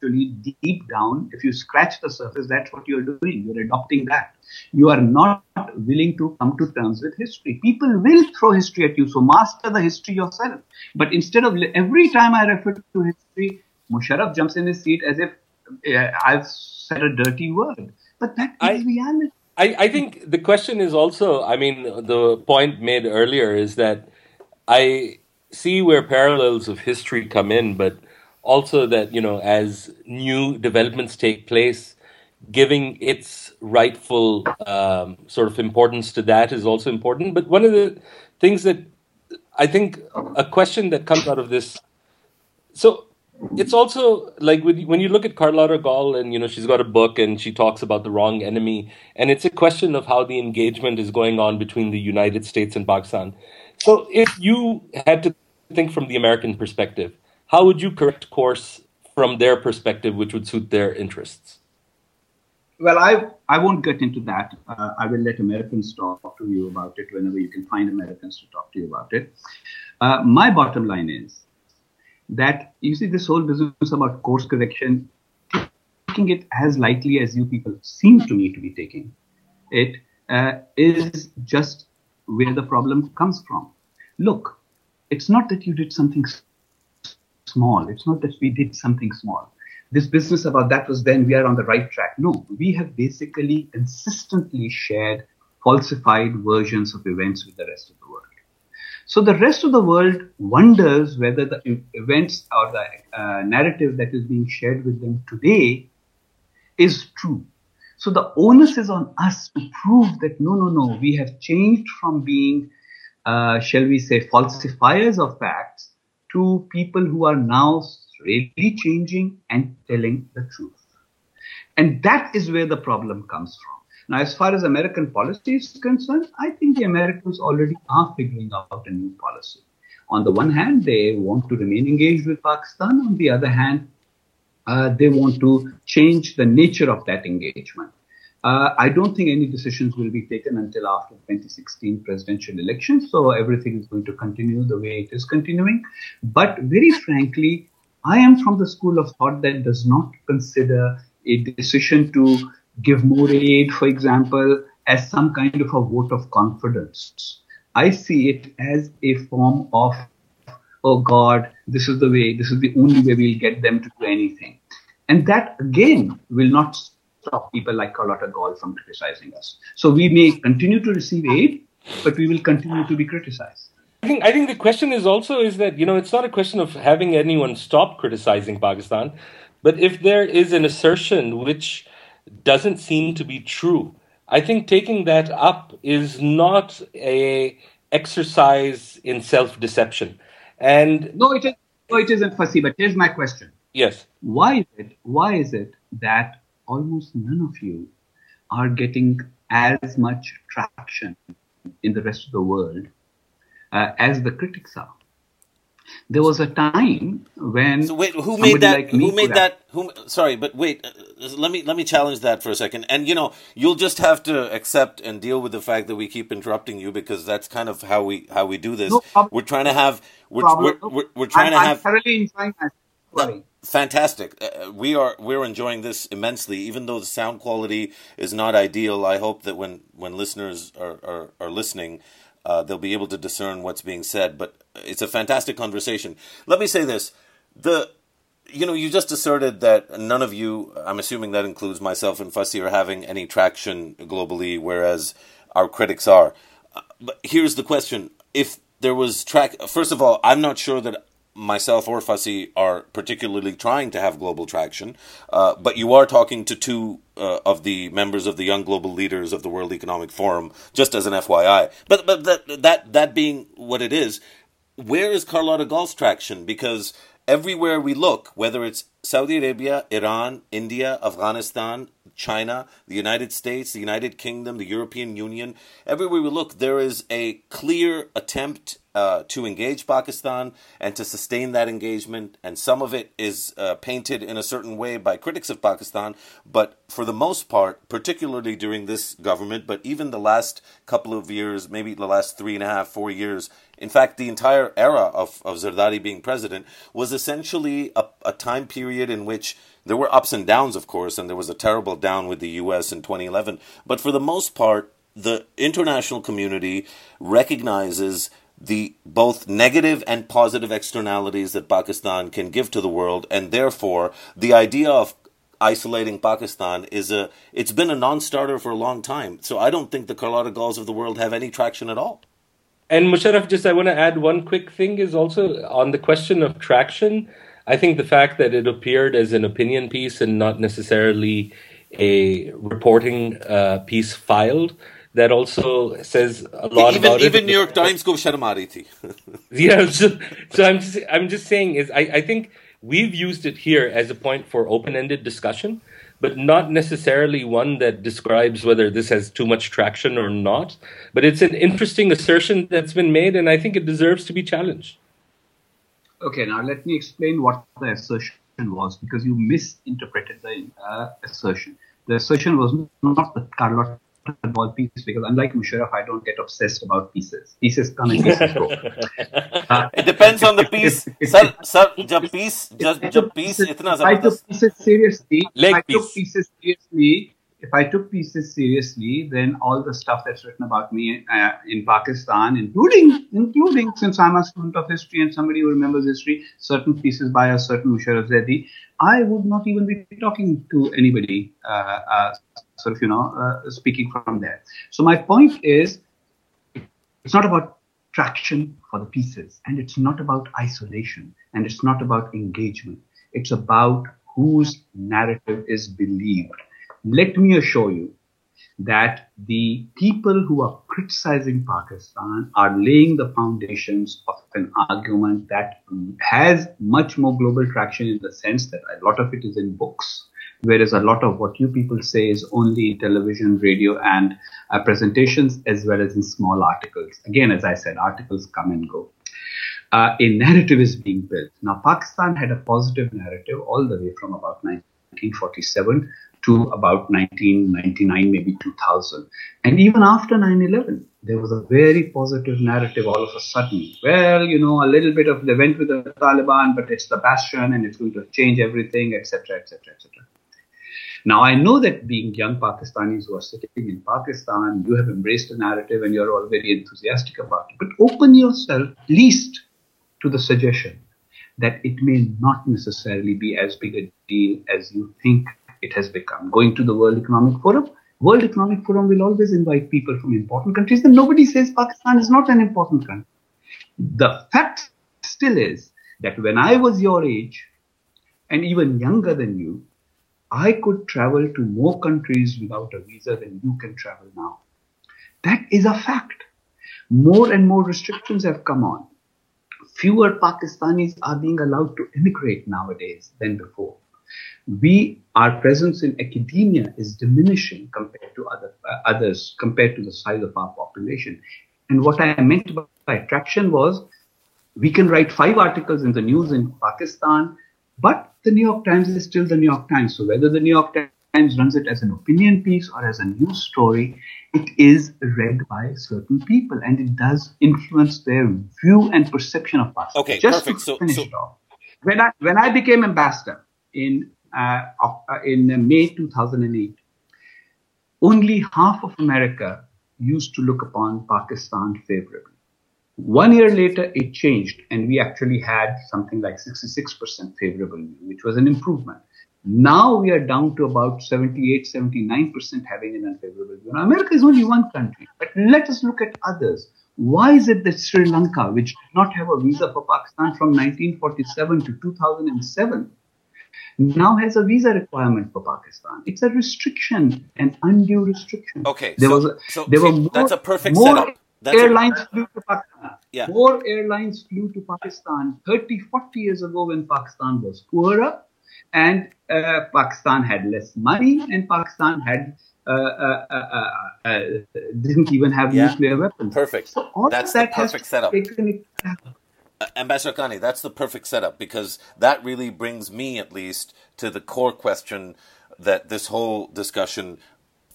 actually deep down. If you scratch the surface, that's what you're doing. You're adopting that. You are not willing to come to terms with history. People will throw history at you, so master the history yourself. But instead of every time I refer to history, Musharraf jumps in his seat as if uh, I've said a dirty word. But that is I- reality. I, I think the question is also, I mean, the point made earlier is that I see where parallels of history come in, but also that, you know, as new developments take place, giving its rightful um, sort of importance to that is also important. But one of the things that I think a question that comes out of this so it's also like when you, look at Carlotta Gall and you know she's got a book and she talks about the wrong enemy and it's a question of how the engagement is going on between the United States and Pakistan. So if you had to think from the American perspective, how would you correct course from their perspective which would suit their interests? Well, I I won't get into that. Uh, I will let Americans talk to you about it whenever you can find Americans to talk to you about it. Uh, my bottom line is that you see this whole business about course correction, taking it as lightly as you people seem to me to be taking it, uh, is just where the problem comes from. Look, it's not that you did something small. It's not that we did something small this business about that was then we are on the right track. No, we have basically consistently shared falsified versions of events with the rest of the world. So the rest of the world wonders whether the events or the uh, narrative that is being shared with them today is true. So the onus is on us to prove that no, no, no, we have changed from being, uh, shall we say, falsifiers of facts to people who are now really changing and telling the truth. And that is where the problem comes from. Now, as far as American policy is concerned, I think the Americans already are figuring out a new policy. On the one hand, they want to remain engaged with Pakistan. On the other hand, uh, they want to change the nature of that engagement. Uh, I don't think any decisions will be taken until after 2016 presidential elections. So everything is going to continue the way it is continuing. But very frankly, I am from the school of thought that does not consider a decision to give more aid, for example, as some kind of a vote of confidence. I see it as a form of, oh God, this is the way, this is the only way we'll get them to do anything. And that again will not stop people like Carlotta Gall from criticizing us. So we may continue to receive aid, but we will continue to be criticized. I think I think the question is also is that you know it's not a question of having anyone stop criticizing Pakistan, but if there is an assertion which doesn't seem to be true, I think taking that up is not a exercise in self deception. And No, it is. No, it isn't Fasi. But here's my question: yes, Why is it? Why is it that almost none of you are getting as much traction in the rest of the world uh, as the critics are? There was a time when So wait, who made that? like who made that? Who? Sorry, but wait. uh, Let me let me challenge that for a second. And you know, you'll just have to accept and deal with the fact that we keep interrupting you because that's kind of how we how we do this. No. We're trying to have we're we're, we're, we're trying I'm, to I'm thoroughly enjoying myself. Sorry. Fantastic. Uh, we are we're enjoying this immensely, even though the sound quality is not ideal. I hope that when when listeners are are, are listening. Uh, they'll be able to discern what's being said, but it's a fantastic conversation. Let me say this: the you know, you just asserted that none of you, I'm assuming that includes myself and Fasi, are having any traction globally, whereas our critics are. Uh, But here's the question: If there was track, first of all, I'm not sure that myself or Fasi are particularly trying to have global traction, uh, but you are talking to two uh, of the members of the young global leaders of the World Economic Forum, just as an FYI. But but that that that being what it is, where is Carlotta Gall's traction? Because everywhere we look, whether it's Saudi Arabia, Iran, India, Afghanistan, China, the United States, the United Kingdom, the European Union. Everywhere we look, there is a clear attempt uh, to engage Pakistan and to sustain that engagement. And some of it is uh, painted in a certain way by critics of Pakistan. But for the most part, particularly during this government, but even the last couple of years, maybe the last three and a half, four years, in fact, the entire era of, of Zardari being president was essentially a, a time period in which there were ups and downs, of course, and there was a terrible down with the U.S. in 2011. But for the most part, the international community recognizes the both negative and positive externalities that Pakistan can give to the world, and therefore the idea of isolating Pakistan is a it's been a non-starter for a long time. So I don't think the Carlotta Galls of the world have any traction at all. And Musharraf, just I want to add one quick thing is also on the question of traction. I think the fact that it appeared as an opinion piece and not necessarily a reporting uh, piece filed that also says a lot even, about even it. Even New York Times go sharmari thi. *laughs* yeah, so, so I'm just I'm just saying is I, I think we've used it here as a point for open-ended discussion but not necessarily one that describes whether this has too much traction or not. But it's an interesting assertion that's been made, and I think it deserves to be challenged. Okay, now let me explain what the assertion was because you misinterpreted the uh, assertion. The assertion was not that Carlotta Gall piece because unlike Musharraf, I don't get obsessed about pieces. Pieces come and pieces go. Uh, it depends on the piece. sir, sir, jab piece, jab, jab piece itna I took pieces seriously. Leg I piece. took pieces seriously. If I took pieces seriously, then all the stuff that's written about me uh, in Pakistan, including including since I'm a student of history and somebody who remembers history, certain pieces by a certain Musharraf Zaidi, I would not even be talking to anybody uh, uh, sort of, you know, uh, speaking from there. So my point is, it's not about traction for the pieces, and it's not about isolation, and it's not about engagement. It's about whose narrative is believed. Let me assure you that the people who are criticizing Pakistan are laying the foundations of an argument that has much more global traction in the sense that a lot of it is in books whereas a lot of what you people say is only in television, radio, and uh, presentations, as well as in small articles. Again, as I said, articles come and go. Uh, a narrative is being built. Now, Pakistan had a positive narrative all the way from about 1947 to about 1999, maybe 2000. And even after 9 11, there was a very positive narrative all of a sudden. Well, you know, a little bit of they went with the Taliban, but it's the bastion and it's going to change everything, etc., etc., etc. Now, I know that being young Pakistanis who are sitting in Pakistan, you have embraced a narrative and you're all very enthusiastic about it. But open yourself at least to the suggestion that it may not necessarily be as big a deal as you think it has become. Going to the World Economic Forum, World Economic Forum will always invite people from important countries, and nobody says Pakistan is not an important country. The fact still is that when I was your age, and even younger than you, I could travel to more countries without a visa than you can travel now. That is a fact. More and more restrictions have come on. Fewer Pakistanis are being allowed to immigrate nowadays than before. We, our presence in academia is diminishing compared to other, uh, others, compared to the size of our population. And what I meant by attraction was we can write five articles in the news in Pakistan, but the New York Times is still the New York Times. So whether the New York Times runs it as an opinion piece or as a news story, it is read by certain people and it does influence their view and perception of us. Okay, Just perfect. To So, finish so it off, when I when I became ambassador in uh, uh, in May 2008, only half of America used to look upon Pakistan favorably. One year later, it changed, and we actually had something like 66% favorable view, which was an improvement. Now we are down to about 78, 79% having an unfavorable view. Now, America is only one country, but let us look at others. Why is it that Sri Lanka, which did not have a visa for Pakistan from 1947 to 2007, now has a visa requirement for Pakistan? It's a restriction, an undue restriction. Okay, there so- was a, so there were more, that's a perfect more setup. That's a- airlines flew to Pakistan. Yeah. More airlines flew to Pakistan 30, 40 years ago when Pakistan was poorer. and uh, Pakistan had less money, and Pakistan had uh, uh, uh, uh didn't even have yeah. nuclear weapons. Perfect. So That's that the perfect setup. Ambassador Haqqani, that's the perfect setup because that really brings me, at least, to the core question that this whole discussion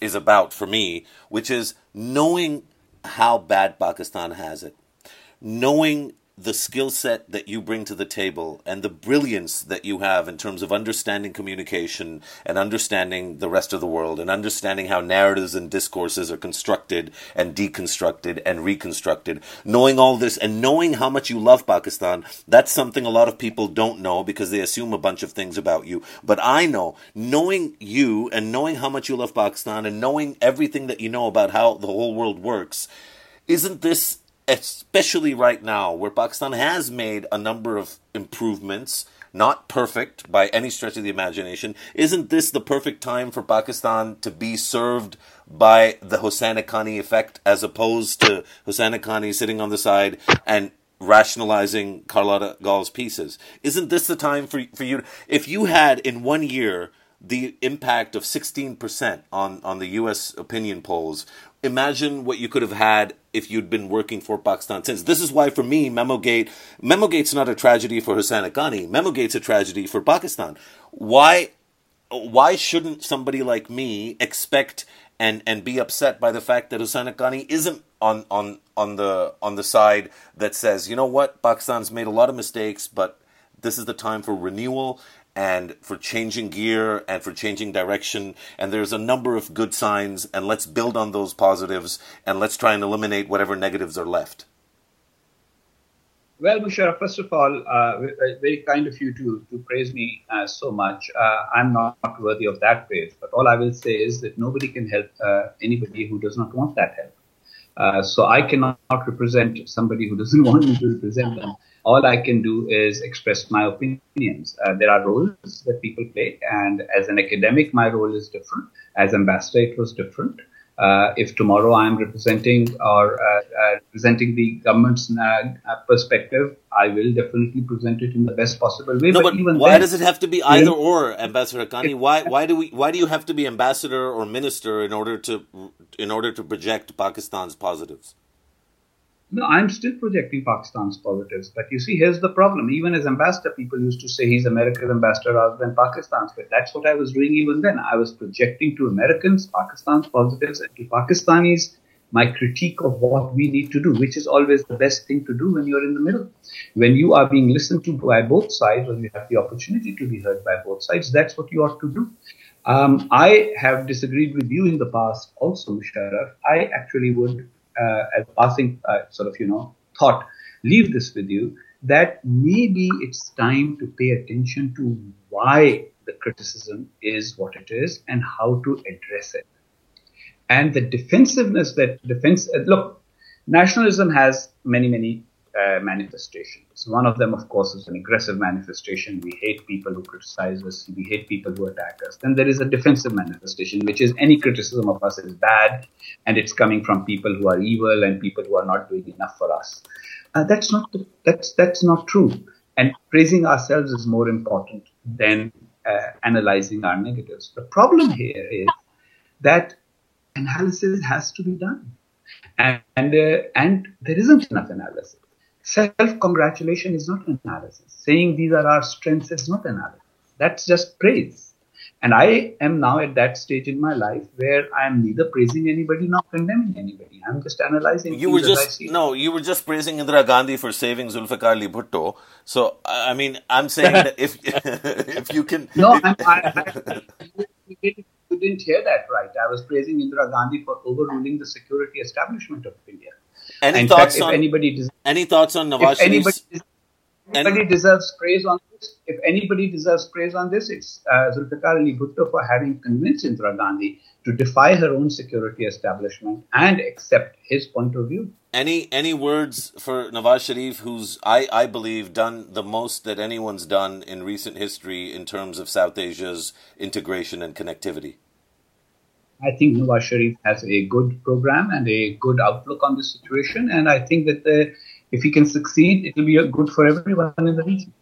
is about for me, which is knowing how bad Pakistan has it, knowing the skill set that you bring to the table and the brilliance that you have in terms of understanding communication and understanding the rest of the world and understanding how narratives and discourses are constructed and deconstructed and reconstructed. Knowing all this and knowing how much you love Pakistan, that's something a lot of people don't know because they assume a bunch of things about you. But I know, knowing you and knowing how much you love Pakistan and knowing everything that you know about how the whole world works, isn't this especially right now, where Pakistan has made a number of improvements, not perfect by any stretch of the imagination, isn't this the perfect time for Pakistan to be served by the Husain Haqqani effect as opposed to Husain Haqqani sitting on the side and rationalizing Carlotta Gall's pieces? Isn't this the time for, for you? If you had in one year the impact of 16% on, on the US opinion polls, imagine what you could have had if you'd been working for Pakistan since. This is why, for me, Memogate, Memogate's not a tragedy for Husain Haqqani. Memogate's a tragedy for Pakistan. Why, why shouldn't somebody like me expect and, and be upset by the fact that Husain Haqqani isn't on, on, on the, on the side that says, you know what, Pakistan's made a lot of mistakes, but this is the time for renewal and for changing gear and for changing direction. And there's a number of good signs, and let's build on those positives and let's try and eliminate whatever negatives are left. Well, Musharraf, first of all, uh, very kind of you to, to praise me uh, so much. Uh, I'm not worthy of that praise, but all I will say is that nobody can help uh, anybody who does not want that help. Uh, so I cannot represent somebody who doesn't *laughs* want me to represent them all I can do is express my opinions. Uh, there are roles that people play, and as an academic, my role is different. As ambassador, it was different. Uh, if tomorrow I am representing or uh, uh representing the government's uh, uh, perspective, I will definitely present it in the best possible way. No, but, but why then, does it have to be either or, Ambassador Haqqani? Why why do we why do you have to be ambassador or minister in order to in order to project Pakistan's positives? No, I'm still projecting Pakistan's positives. But you see, here's the problem. Even as ambassador, people used to say he's America's ambassador rather than Pakistan's. But that's what I was doing even then. I was projecting to Americans Pakistan's positives and to Pakistanis my critique of what we need to do, which is always the best thing to do when you're in the middle. When you are being listened to by both sides, when you have the opportunity to be heard by both sides, that's what you ought to do. Um, I have disagreed with you in the past also, Musharraf. I actually would uh, as passing uh, sort of, you know, thought, leave this with you that maybe it's time to pay attention to why the criticism is what it is and how to address it. And the defensiveness that defense, uh, look, nationalism has many, many uh, manifestations. One of them, of course, is an aggressive manifestation. We hate people who criticize us. We hate people who attack us. Then there is a defensive manifestation, which is any criticism of us is bad, and it's coming from people who are evil and people who are not doing enough for us. Uh, that's not that's that's not true. And praising ourselves is more important than uh, analyzing our negatives. The problem here is that analysis has to be done, and and, uh, and there isn't enough analysis. Self congratulation is not analysis. Saying these are our strengths is not analysis. That's just praise. And I am now at that stage in my life where I am neither praising anybody nor condemning anybody. I'm just analyzing. You were just no, you were just praising Indira Gandhi for saving Zulfikar Ali Bhutto. So I mean, I'm saying that if *laughs* if you can, *laughs* no, I, I, you didn't hear that right. I was praising Indira Gandhi for overruling the security establishment of India. Any In thoughts fact, on anybody? Des- any thoughts on Nawaz anybody, anybody any, deserves praise on this. If anybody deserves praise on this, it's uh, Zulfikar Ali Bhutto for having convinced Indira Gandhi to defy her own security establishment and accept his point of view. Any any words for Nawaz Sharif, who's I, I believe done the most that anyone's done in recent history in terms of South Asia's integration and connectivity? I think Nawaz Sharif has a good program and a good outlook on the situation. And I think that the, if he can succeed, it will be good for everyone in the region.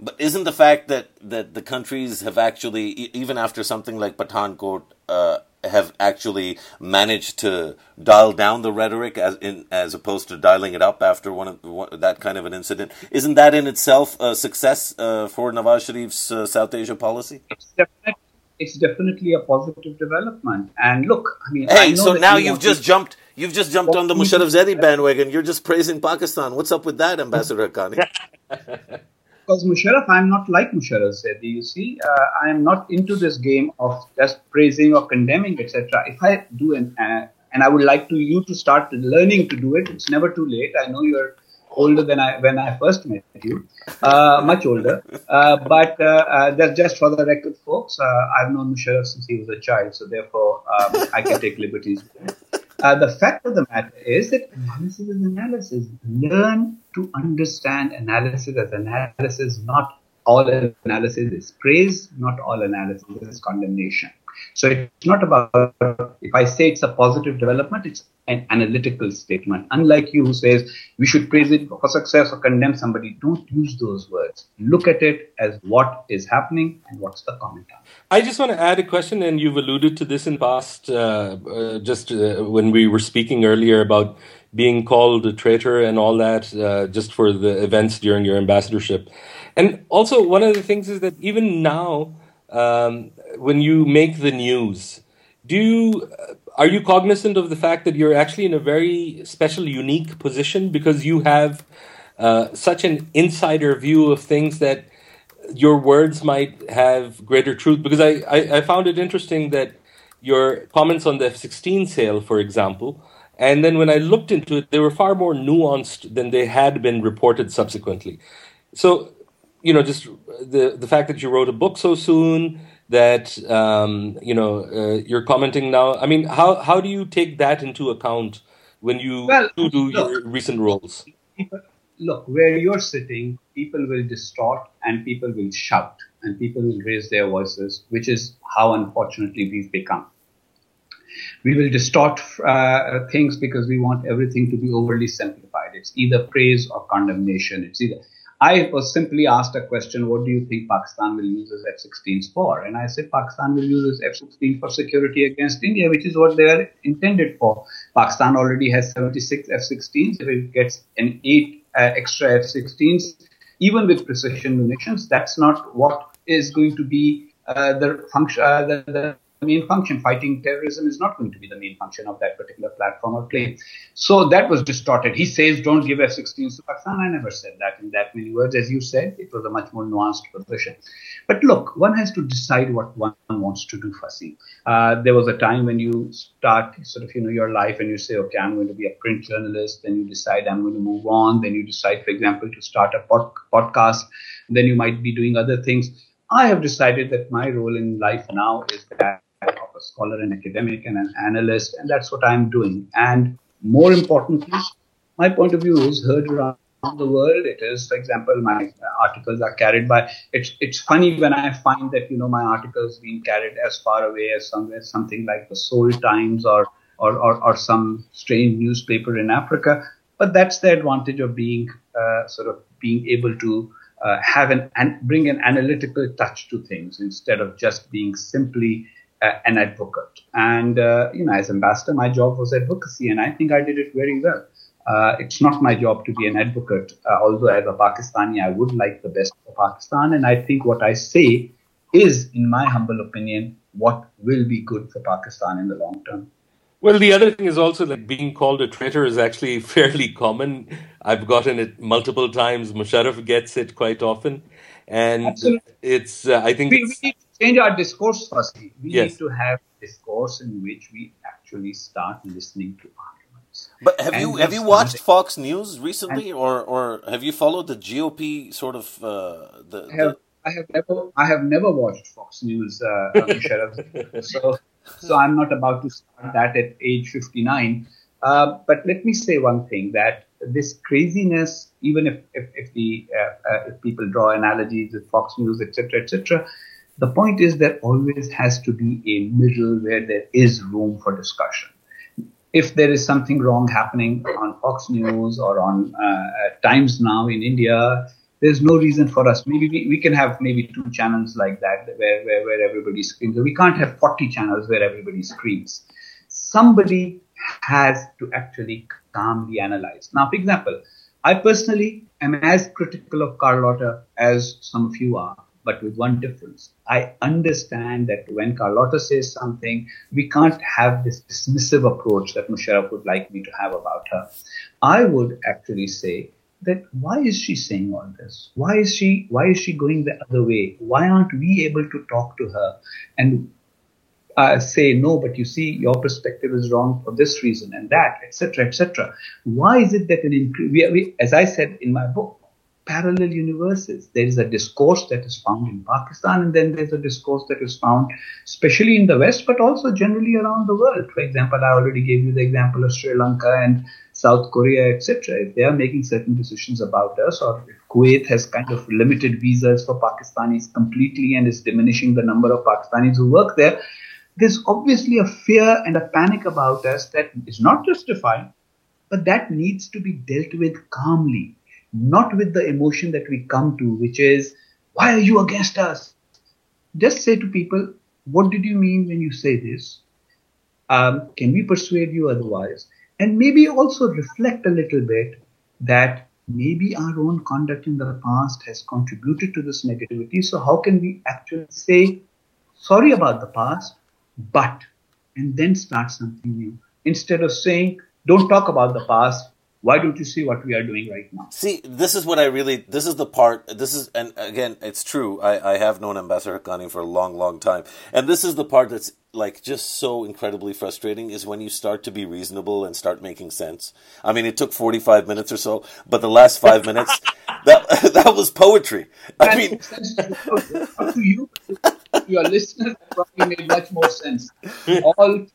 But isn't the fact that, that the countries have actually, even after something like Pathankot, uh, have actually managed to dial down the rhetoric as in as opposed to dialing it up after one of one, that kind of an incident? Isn't that in itself a success uh, for Nawaz Sharif's uh, South Asia policy? Definitely, it's definitely a positive development. And look, I mean, hey, I so now you've just jumped. You've just jumped on the Musharraf Zaidi bandwagon. You're just praising Pakistan. What's up with that, Ambassador Haqqani? *laughs* because Musharraf, I'm not like Musharraf Zaidi. You see, uh, I am not into this game of just praising or condemning, etc. If I do an, uh, and I would like to you to start learning to do it. It's never too late. I know you're older than I when I first met you, uh, much older. Uh, but uh, uh, that's just for the record, folks. I've known Musharraf since he was a child, so therefore um, I can take liberties. Uh, the fact of the matter is that analysis is analysis. Learn to understand analysis as analysis. Not all analysis is praise, not all analysis is condemnation. So it's not about, if I say it's a positive development, it's an analytical statement. Unlike you who says we should praise it for success or condemn somebody, don't use those words. Look at it as what is happening and what's the comment I just want to add a question, and you've alluded to this in past, uh, uh, just uh, when we were speaking earlier about being called a traitor and all that, uh, just for the events during your ambassadorship. And also, one of the things is that even now, um, when you make the news, do you are you cognizant of the fact that you're actually in a very special, unique position because you have uh, such an insider view of things that your words might have greater truth? Because I, I, I found it interesting that your comments on the F 16 sale, for example, and then when I looked into it, they were far more nuanced than they had been reported subsequently. So, you know, just the the fact that you wrote a book so soon, that um, you know uh, you're commenting now. I mean, how how do you take that into account when you well, do, do look, your recent roles? Look, where you're sitting, people will distort and people will shout and people will raise their voices, which is how unfortunately we've become. We will distort uh, things because we want everything to be overly simplified. It's either praise or condemnation. It's either I was simply asked a question, what do you think Pakistan will use its F-16s for? And I said Pakistan will use its F-16 for security against India, which is what they are intended for. Pakistan already has 76 F-16s. If it gets an eight uh, extra F-16s, even with precision munitions, that's not what is going to be uh, the function, uh, the, the main function. Fighting terrorism is not going to be the main function of that particular platform or plane. So that was distorted. He says, don't give F-16s to Pakistan. I never said that in that many words. As you said, it was a much more nuanced position. But look, one has to decide what one wants to do, Fasi. Uh, there was a time when you start sort of, you know, your life and you say, okay, I'm going to be a print journalist. Then you decide I'm going to move on. Then you decide, for example, to start a pod- podcast. Then you might be doing other things. I have decided that my role in life now is that a scholar and academic and an analyst, and that's what I'm doing. And more importantly, my point of view is heard around the world. It is, for example, my articles are carried by. It's it's funny when I find that you know my articles being carried as far away as somewhere something like the Seoul Times or or, or, or some strange newspaper in Africa. But that's the advantage of being uh, sort of being able to uh, have an and bring an analytical touch to things instead of just being simply an advocate. And, uh, you know, as ambassador, my job was advocacy, and I think I did it very well. Uh, it's not my job to be an advocate, uh, although as a Pakistani, I would like the best for Pakistan. And I think what I say is, in my humble opinion, what will be good for Pakistan in the long term. Well, the other thing is also that being called a traitor is actually *laughs* fairly common. I've gotten it multiple times. Musharraf gets it quite often. And Absolutely. it's, uh, I think. We, we, change our discourse firstly. We yes. need to have discourse in which we actually start listening to arguments. But have and you have you watched Fox News recently, or or have you followed the GOP sort of uh, the, I have, the... I have never I have never watched Fox News, uh, *laughs* so so I'm not about to start that at age 59. Uh, but let me say one thing that this craziness, even if if, if the uh, uh, if people draw analogies with Fox News, etc., etc., the point is there always has to be a middle where there is room for discussion. If there is something wrong happening on Fox News or on uh, Times Now in India, there's no reason for us. Maybe we, we can have maybe two channels like that where, where, where everybody screams. We can't have 40 channels where everybody screams. Somebody has to actually calmly analyze. Now, for example, I personally am as critical of Carlotta as some of you are, but with one difference. I understand that when Carlotta says something, we can't have this dismissive approach that Musharraf would like me to have about her. I would actually say that why is she saying all this? Why is she why is she going the other way? Why aren't we able to talk to her and uh, say no, but you see your perspective is wrong for this reason and that, etc., etc. Why is it that an we, we, as I said in my book, parallel universes. There is a discourse that is found in Pakistan, and then there's a discourse that is found, especially in the West, but also generally around the world. For example, I already gave you the example of Sri Lanka and South Korea, etc. If they are making certain decisions about us, or if Kuwait has kind of limited visas for Pakistanis completely and is diminishing the number of Pakistanis who work there, there's obviously a fear and a panic about us that is not justified, but that needs to be dealt with calmly not with the emotion that we come to, which is, why are you against us? Just say to people, what did you mean when you say this? Um, can we persuade you otherwise? And maybe also reflect a little bit that maybe our own conduct in the past has contributed to this negativity. So how can we actually say, sorry about the past, but, and then start something new? Instead of saying, don't talk about the past, why don't you see what we are doing right now? See, this is what I really, this is the part, this is, and again, it's true. I, I have known Ambassador Haqqani for a long, long time. And this is the part that's like just so incredibly frustrating is when you start to be reasonable and start making sense. I mean, it took 45 minutes or so, but the last five minutes, *laughs* that, that was poetry. I mean, to you, your listeners probably made much more sense. *laughs* All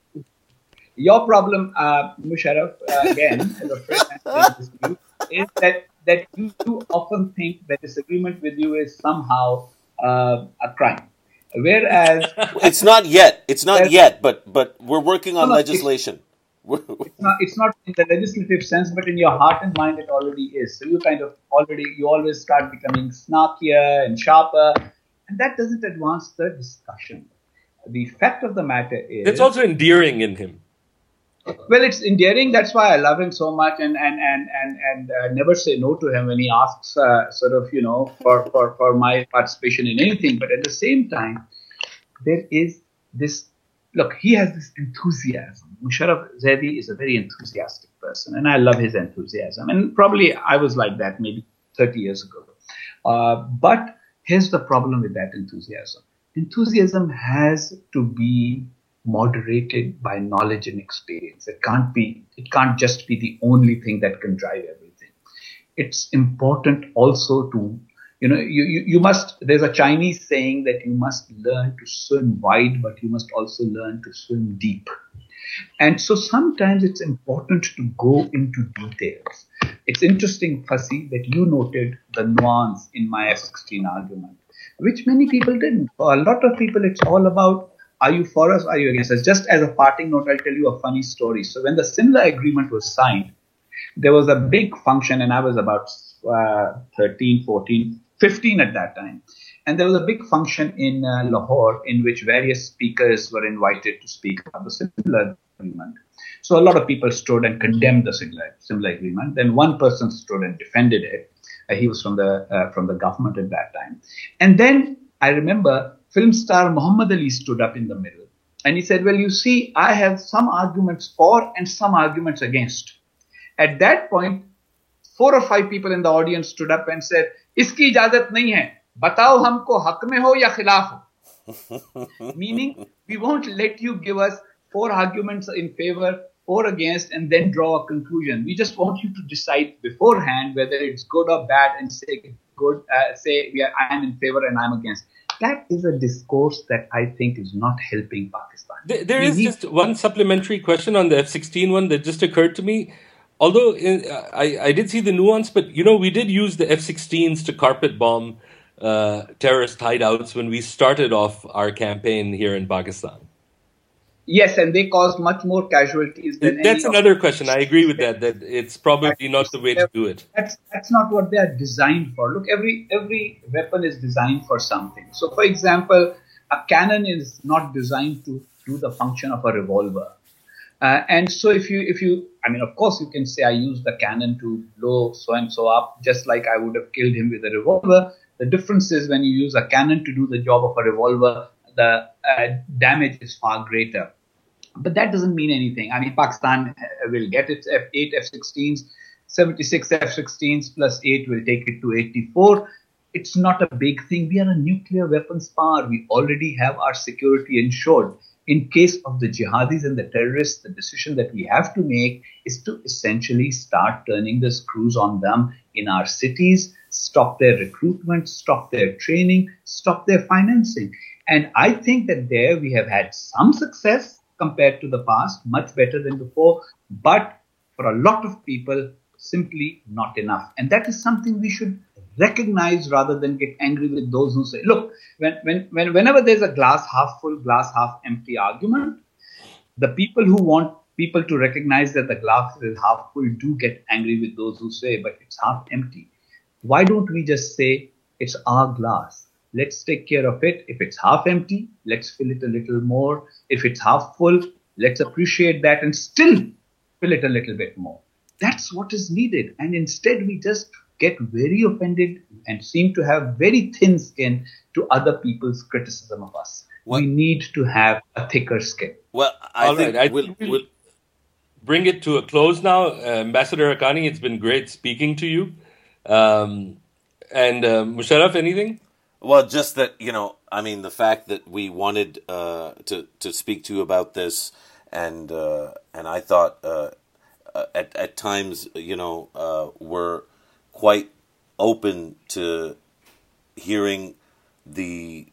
your problem, uh, Musharraf, uh, again, as a friend, is that that you, you often think that disagreement with you is somehow uh, a crime. Whereas *laughs* it's not yet. It's not yet, but but we're working on no, legislation. It's, *laughs* it's, not. It's not in the legislative sense, but in your heart and mind, it already is. So you kind of already you always start becoming snarkier and sharper, and that doesn't advance the discussion. The fact of the matter is, it's also endearing in him well, it's endearing. That's why I love him so much, and and and and and uh, never say no to him when he asks, uh, sort of, you know, for for for my participation in anything. But at the same time, there is this. Look, he has this enthusiasm. Musharraf Zaidi is a very enthusiastic person, and I love his enthusiasm. And probably I was like that maybe 30 years ago. Uh, but here's the problem with that enthusiasm. Enthusiasm has to be moderated by knowledge and experience. It can't be, it can't just be the only thing that can drive everything. It's important also to, you know, you, you, you must, there's a Chinese saying that you must learn to swim wide, but you must also learn to swim deep. And so sometimes it's important to go into details. It's interesting, Fasi, that you noted the nuance in my F16 argument, which many people didn't. For a lot of people, it's all about are you for us? Are you against us? Just as a parting note, I'll tell you a funny story. So when the Simla agreement was signed, there was a big function, and I was about uh, 13, 14, 15 at that time. And there was a big function in uh, Lahore in which various speakers were invited to speak about the Simla agreement. So a lot of people stood and condemned the Simla, agreement. Then one person stood and defended it. Uh, he was from the uh, from the government at that time. And then I remember film star Muhammad Ali stood up in the middle and he said, Well, you see, I have some arguments for and some arguments against. At that point, four or five people in the audience stood up and said, Iski ijazat nahi hai. Batao humko haq mein ho ya khilaf ho. *laughs* Meaning, we won't let you give us four arguments in favor, or against, and then draw a conclusion. We just want you to decide beforehand whether it's good or bad and say good, uh, say yeah, I am in favor and I'm against that is a discourse that I think is not helping Pakistan. there, there is need- just one supplementary question on the F 16 one that just occurred to me. Although in, uh, I, I did see the nuance, but you know, we did use the F 16s to carpet bomb uh, terrorist hideouts when we started off our campaign here in Pakistan. Yes, and they caused much more casualties than That's another question. I agree with that. That it's probably not the way to do it. That's that's not what they are designed for. Look, every every weapon is designed for something. So, for example, a cannon is not designed to do the function of a revolver. Uh, and so, if you if you, I mean, of course, you can say I used the cannon to blow so and so up, just like I would have killed him with a revolver. The difference is when you use a cannon to do the job of a revolver, the uh, damage is far greater. But that doesn't mean anything. I mean, Pakistan uh, will get its F8 F-16s, 76 F-16s plus 8 will take it to 84. It's not a big thing. We are a nuclear weapons power. We already have our security ensured. In case of the jihadis and the terrorists, the decision that we have to make is to essentially start turning the screws on them in our cities, stop their recruitment, stop their training, stop their financing. And I think that there we have had some success compared to the past, much better than before, but for a lot of people, simply not enough. And that is something we should recognize rather than get angry with those who say, look, when, when, when, whenever there's a glass half full, glass half empty argument, the people who want people to recognize that the glass is half full do get angry with those who say, but it's half empty. Why don't we just say it's our glass? Let's take care of it. If it's half empty, let's fill it a little more. If it's half full, let's appreciate that and still fill it a little bit more. That's what is needed. And instead, we just get very offended and seem to have very thin skin to other people's criticism of us. What? We need to have a thicker skin. Well, I All think right. I we'll, we'll, bring it to a close now. Uh, Ambassador Haqqani, it's been great speaking to you. Um, and uh, Musharraf, anything? Well, just that you know, I mean, the fact that we wanted uh, to to speak to you about this, and uh, and I thought uh, uh at at times, you know, uh, we're quite open to hearing the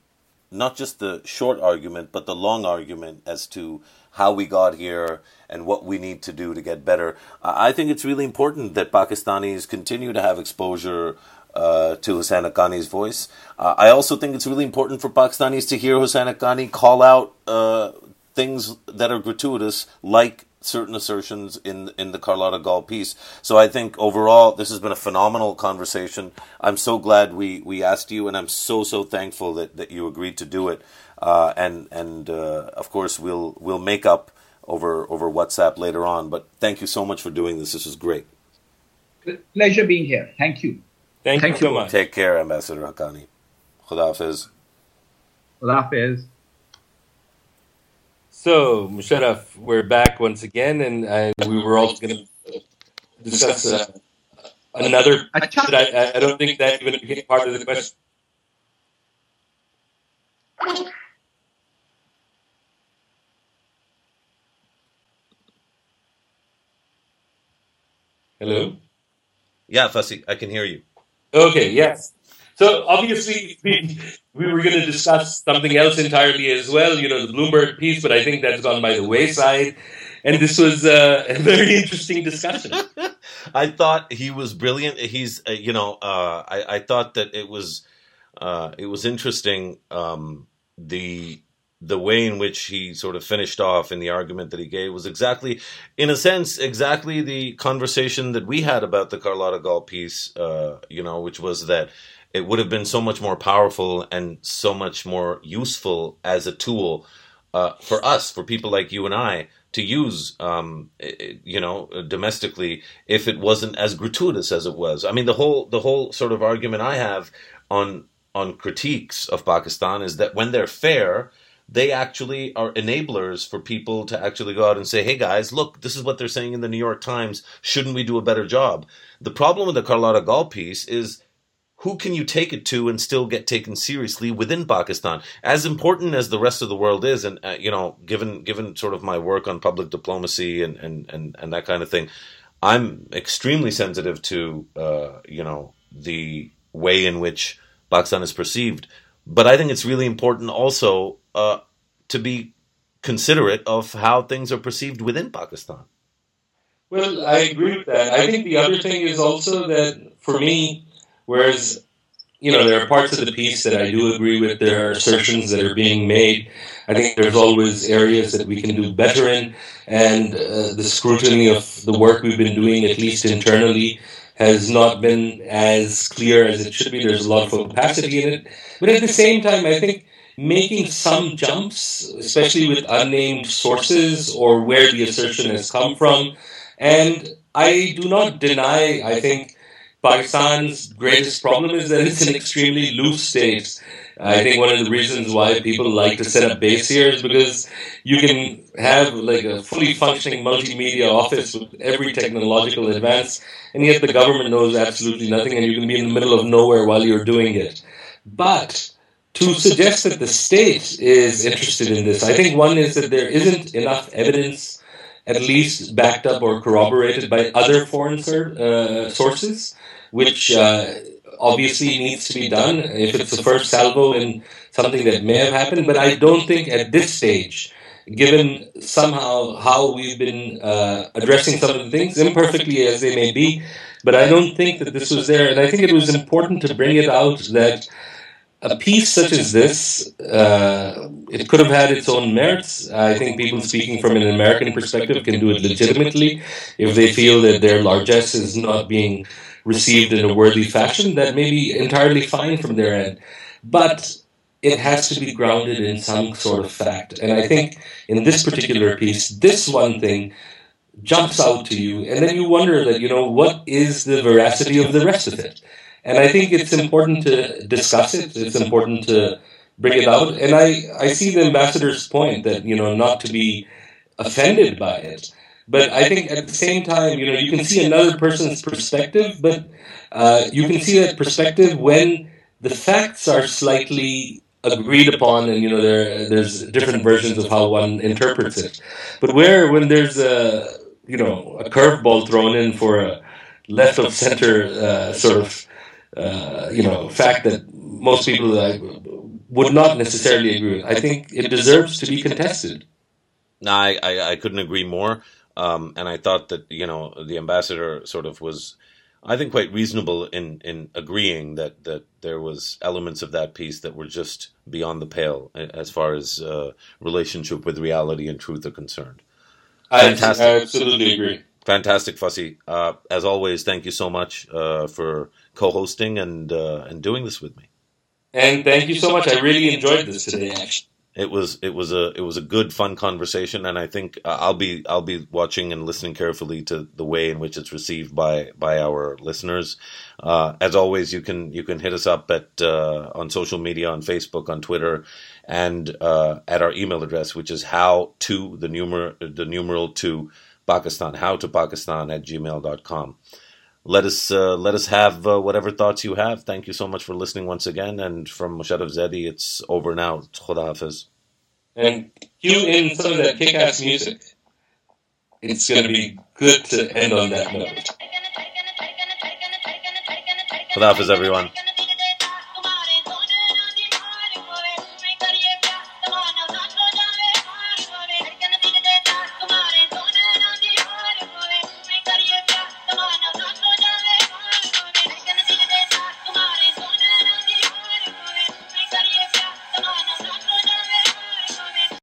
not just the short argument, but the long argument as to how we got here and what we need to do to get better. I think it's really important that Pakistanis continue to have exposure uh, to Husain Haqqani's voice. Uh, I also think it's really important for Pakistanis to hear Husain Haqqani call out uh, things that are gratuitous, like certain assertions in in the Carlotta Gall piece. So I think overall this has been a phenomenal conversation. I'm so glad we, we asked you, and I'm so so thankful that, that you agreed to do it. Uh, and and uh, of course we'll we'll make up over over WhatsApp later on. But thank you so much for doing this. This was great. Pleasure being here. Thank you. Thank, Thank you so much. Take care, Ambassador Haqqani. Khudafiz. Khudafiz. So, Musharraf, we're back once again, and, and we were also going to discuss uh, another. I, I don't think that even became part of the question. Hello? Yeah, Fasi, I can hear you. Okay, yes. So obviously we we were going to discuss something else entirely as well, you know, the Bloomberg piece, but I think that's gone by the wayside. And this was uh, a very interesting discussion. *laughs* I thought he was brilliant. He's, uh, you know, uh, I, I thought that it was uh, it was interesting um, the the way in which he sort of finished off in the argument that he gave was exactly, in a sense, exactly the conversation that we had about the Carlotta Gall piece, uh, you know, which was that it would have been so much more powerful and so much more useful as a tool uh, for us, for people like you and I, to use, um, you know, domestically, if it wasn't as gratuitous as it was. I mean, the whole the whole sort of argument I have on on critiques of Pakistan is that when they're fair, they actually are enablers for people to actually go out and say, hey guys, look, this is what they're saying in the New York Times. Shouldn't we do a better job? The problem with the Carlotta Gall piece is who can you take it to and still get taken seriously within Pakistan? As important as the rest of the world is, and uh, you know, given given sort of my work on public diplomacy and and and, and that kind of thing, I'm extremely sensitive to uh, you know the way in which Pakistan is perceived. But I think it's really important also uh, to be considerate of how things are perceived within Pakistan. Well, I agree with that. I think the other thing is also that for me, whereas you know, there are parts of the piece that I do agree with. There are assertions that are being made. I think there's always areas that we can do better in, and uh, the scrutiny of the work we've been doing, at least internally, has not been as clear as it should be. There's a lot of opacity in it. But at the same time, I think making some jumps, especially with unnamed sources or where the assertion has come from, and I do not deny, I think, Pakistan's greatest problem is that it's an extremely loose state. I think one of the reasons why people like to set up base here is because you can have like a fully functioning multimedia office with every technological advance, and yet the government knows absolutely nothing, and you can be in the middle of nowhere while you're doing it. But to suggest that the state is interested in this, I think one is that there isn't enough evidence, at least backed up or corroborated by other foreign uh, sources which uh, obviously needs to be done if it's the first salvo in something that may have happened. But I don't think at this stage, given somehow how we've been uh, addressing some of the things, imperfectly as they may be, but I don't think that this was there. And I think it was important to bring it out that a piece such as this, uh, it could have had its own merits. I think people speaking from an American perspective can do it legitimately if they feel that their largesse is not being received in a worthy fashion, that may be entirely fine from their end. But it has to be grounded in some sort of fact. And I think in this particular piece, this one thing jumps out to you, and then you wonder that, you know, what is the veracity of the rest of it? And I think it's important to discuss it, it's important to bring it out. And I, I see the ambassador's point that, you know, not to be offended by it. But I think at the same time, you know, you can see another person's perspective, but uh, you can see that perspective when the facts are slightly agreed upon, and you know, there there's different versions of how one interprets it. But where when there's a you know a curveball thrown in for a left of center uh, sort of uh, you know fact that most people uh, would not necessarily agree with, I think it deserves to be contested. No, I, I, I couldn't agree more. Um, and I thought that you know the ambassador sort of was, I think, quite reasonable in in agreeing that that there was elements of that piece that were just beyond the pale as far as uh, relationship with reality and truth are concerned. Fantastic. I, absolutely agree. Fantastic, Fasi. Uh, as always, thank you so much uh, for co-hosting and uh, and doing this with me. And thank you so much. I really enjoyed this today. Actually it was it was a it was a good fun conversation and i think uh, i'll be i'll be watching and listening carefully to the way in which it's received by by our listeners uh, as always you can you can hit us up at uh, on social media on facebook on twitter and uh, at our email address which is how to the numeral the numeral to pakistan how to pakistan at gmail.com let us uh, let us have uh, whatever thoughts you have. Thank you so much for listening once again. And from Musharraf Zaidi, it's over now. Khuda Hafiz. And cue in some of that kick-ass music. It's going to be good to end on that note. Khuda Hafiz, everyone.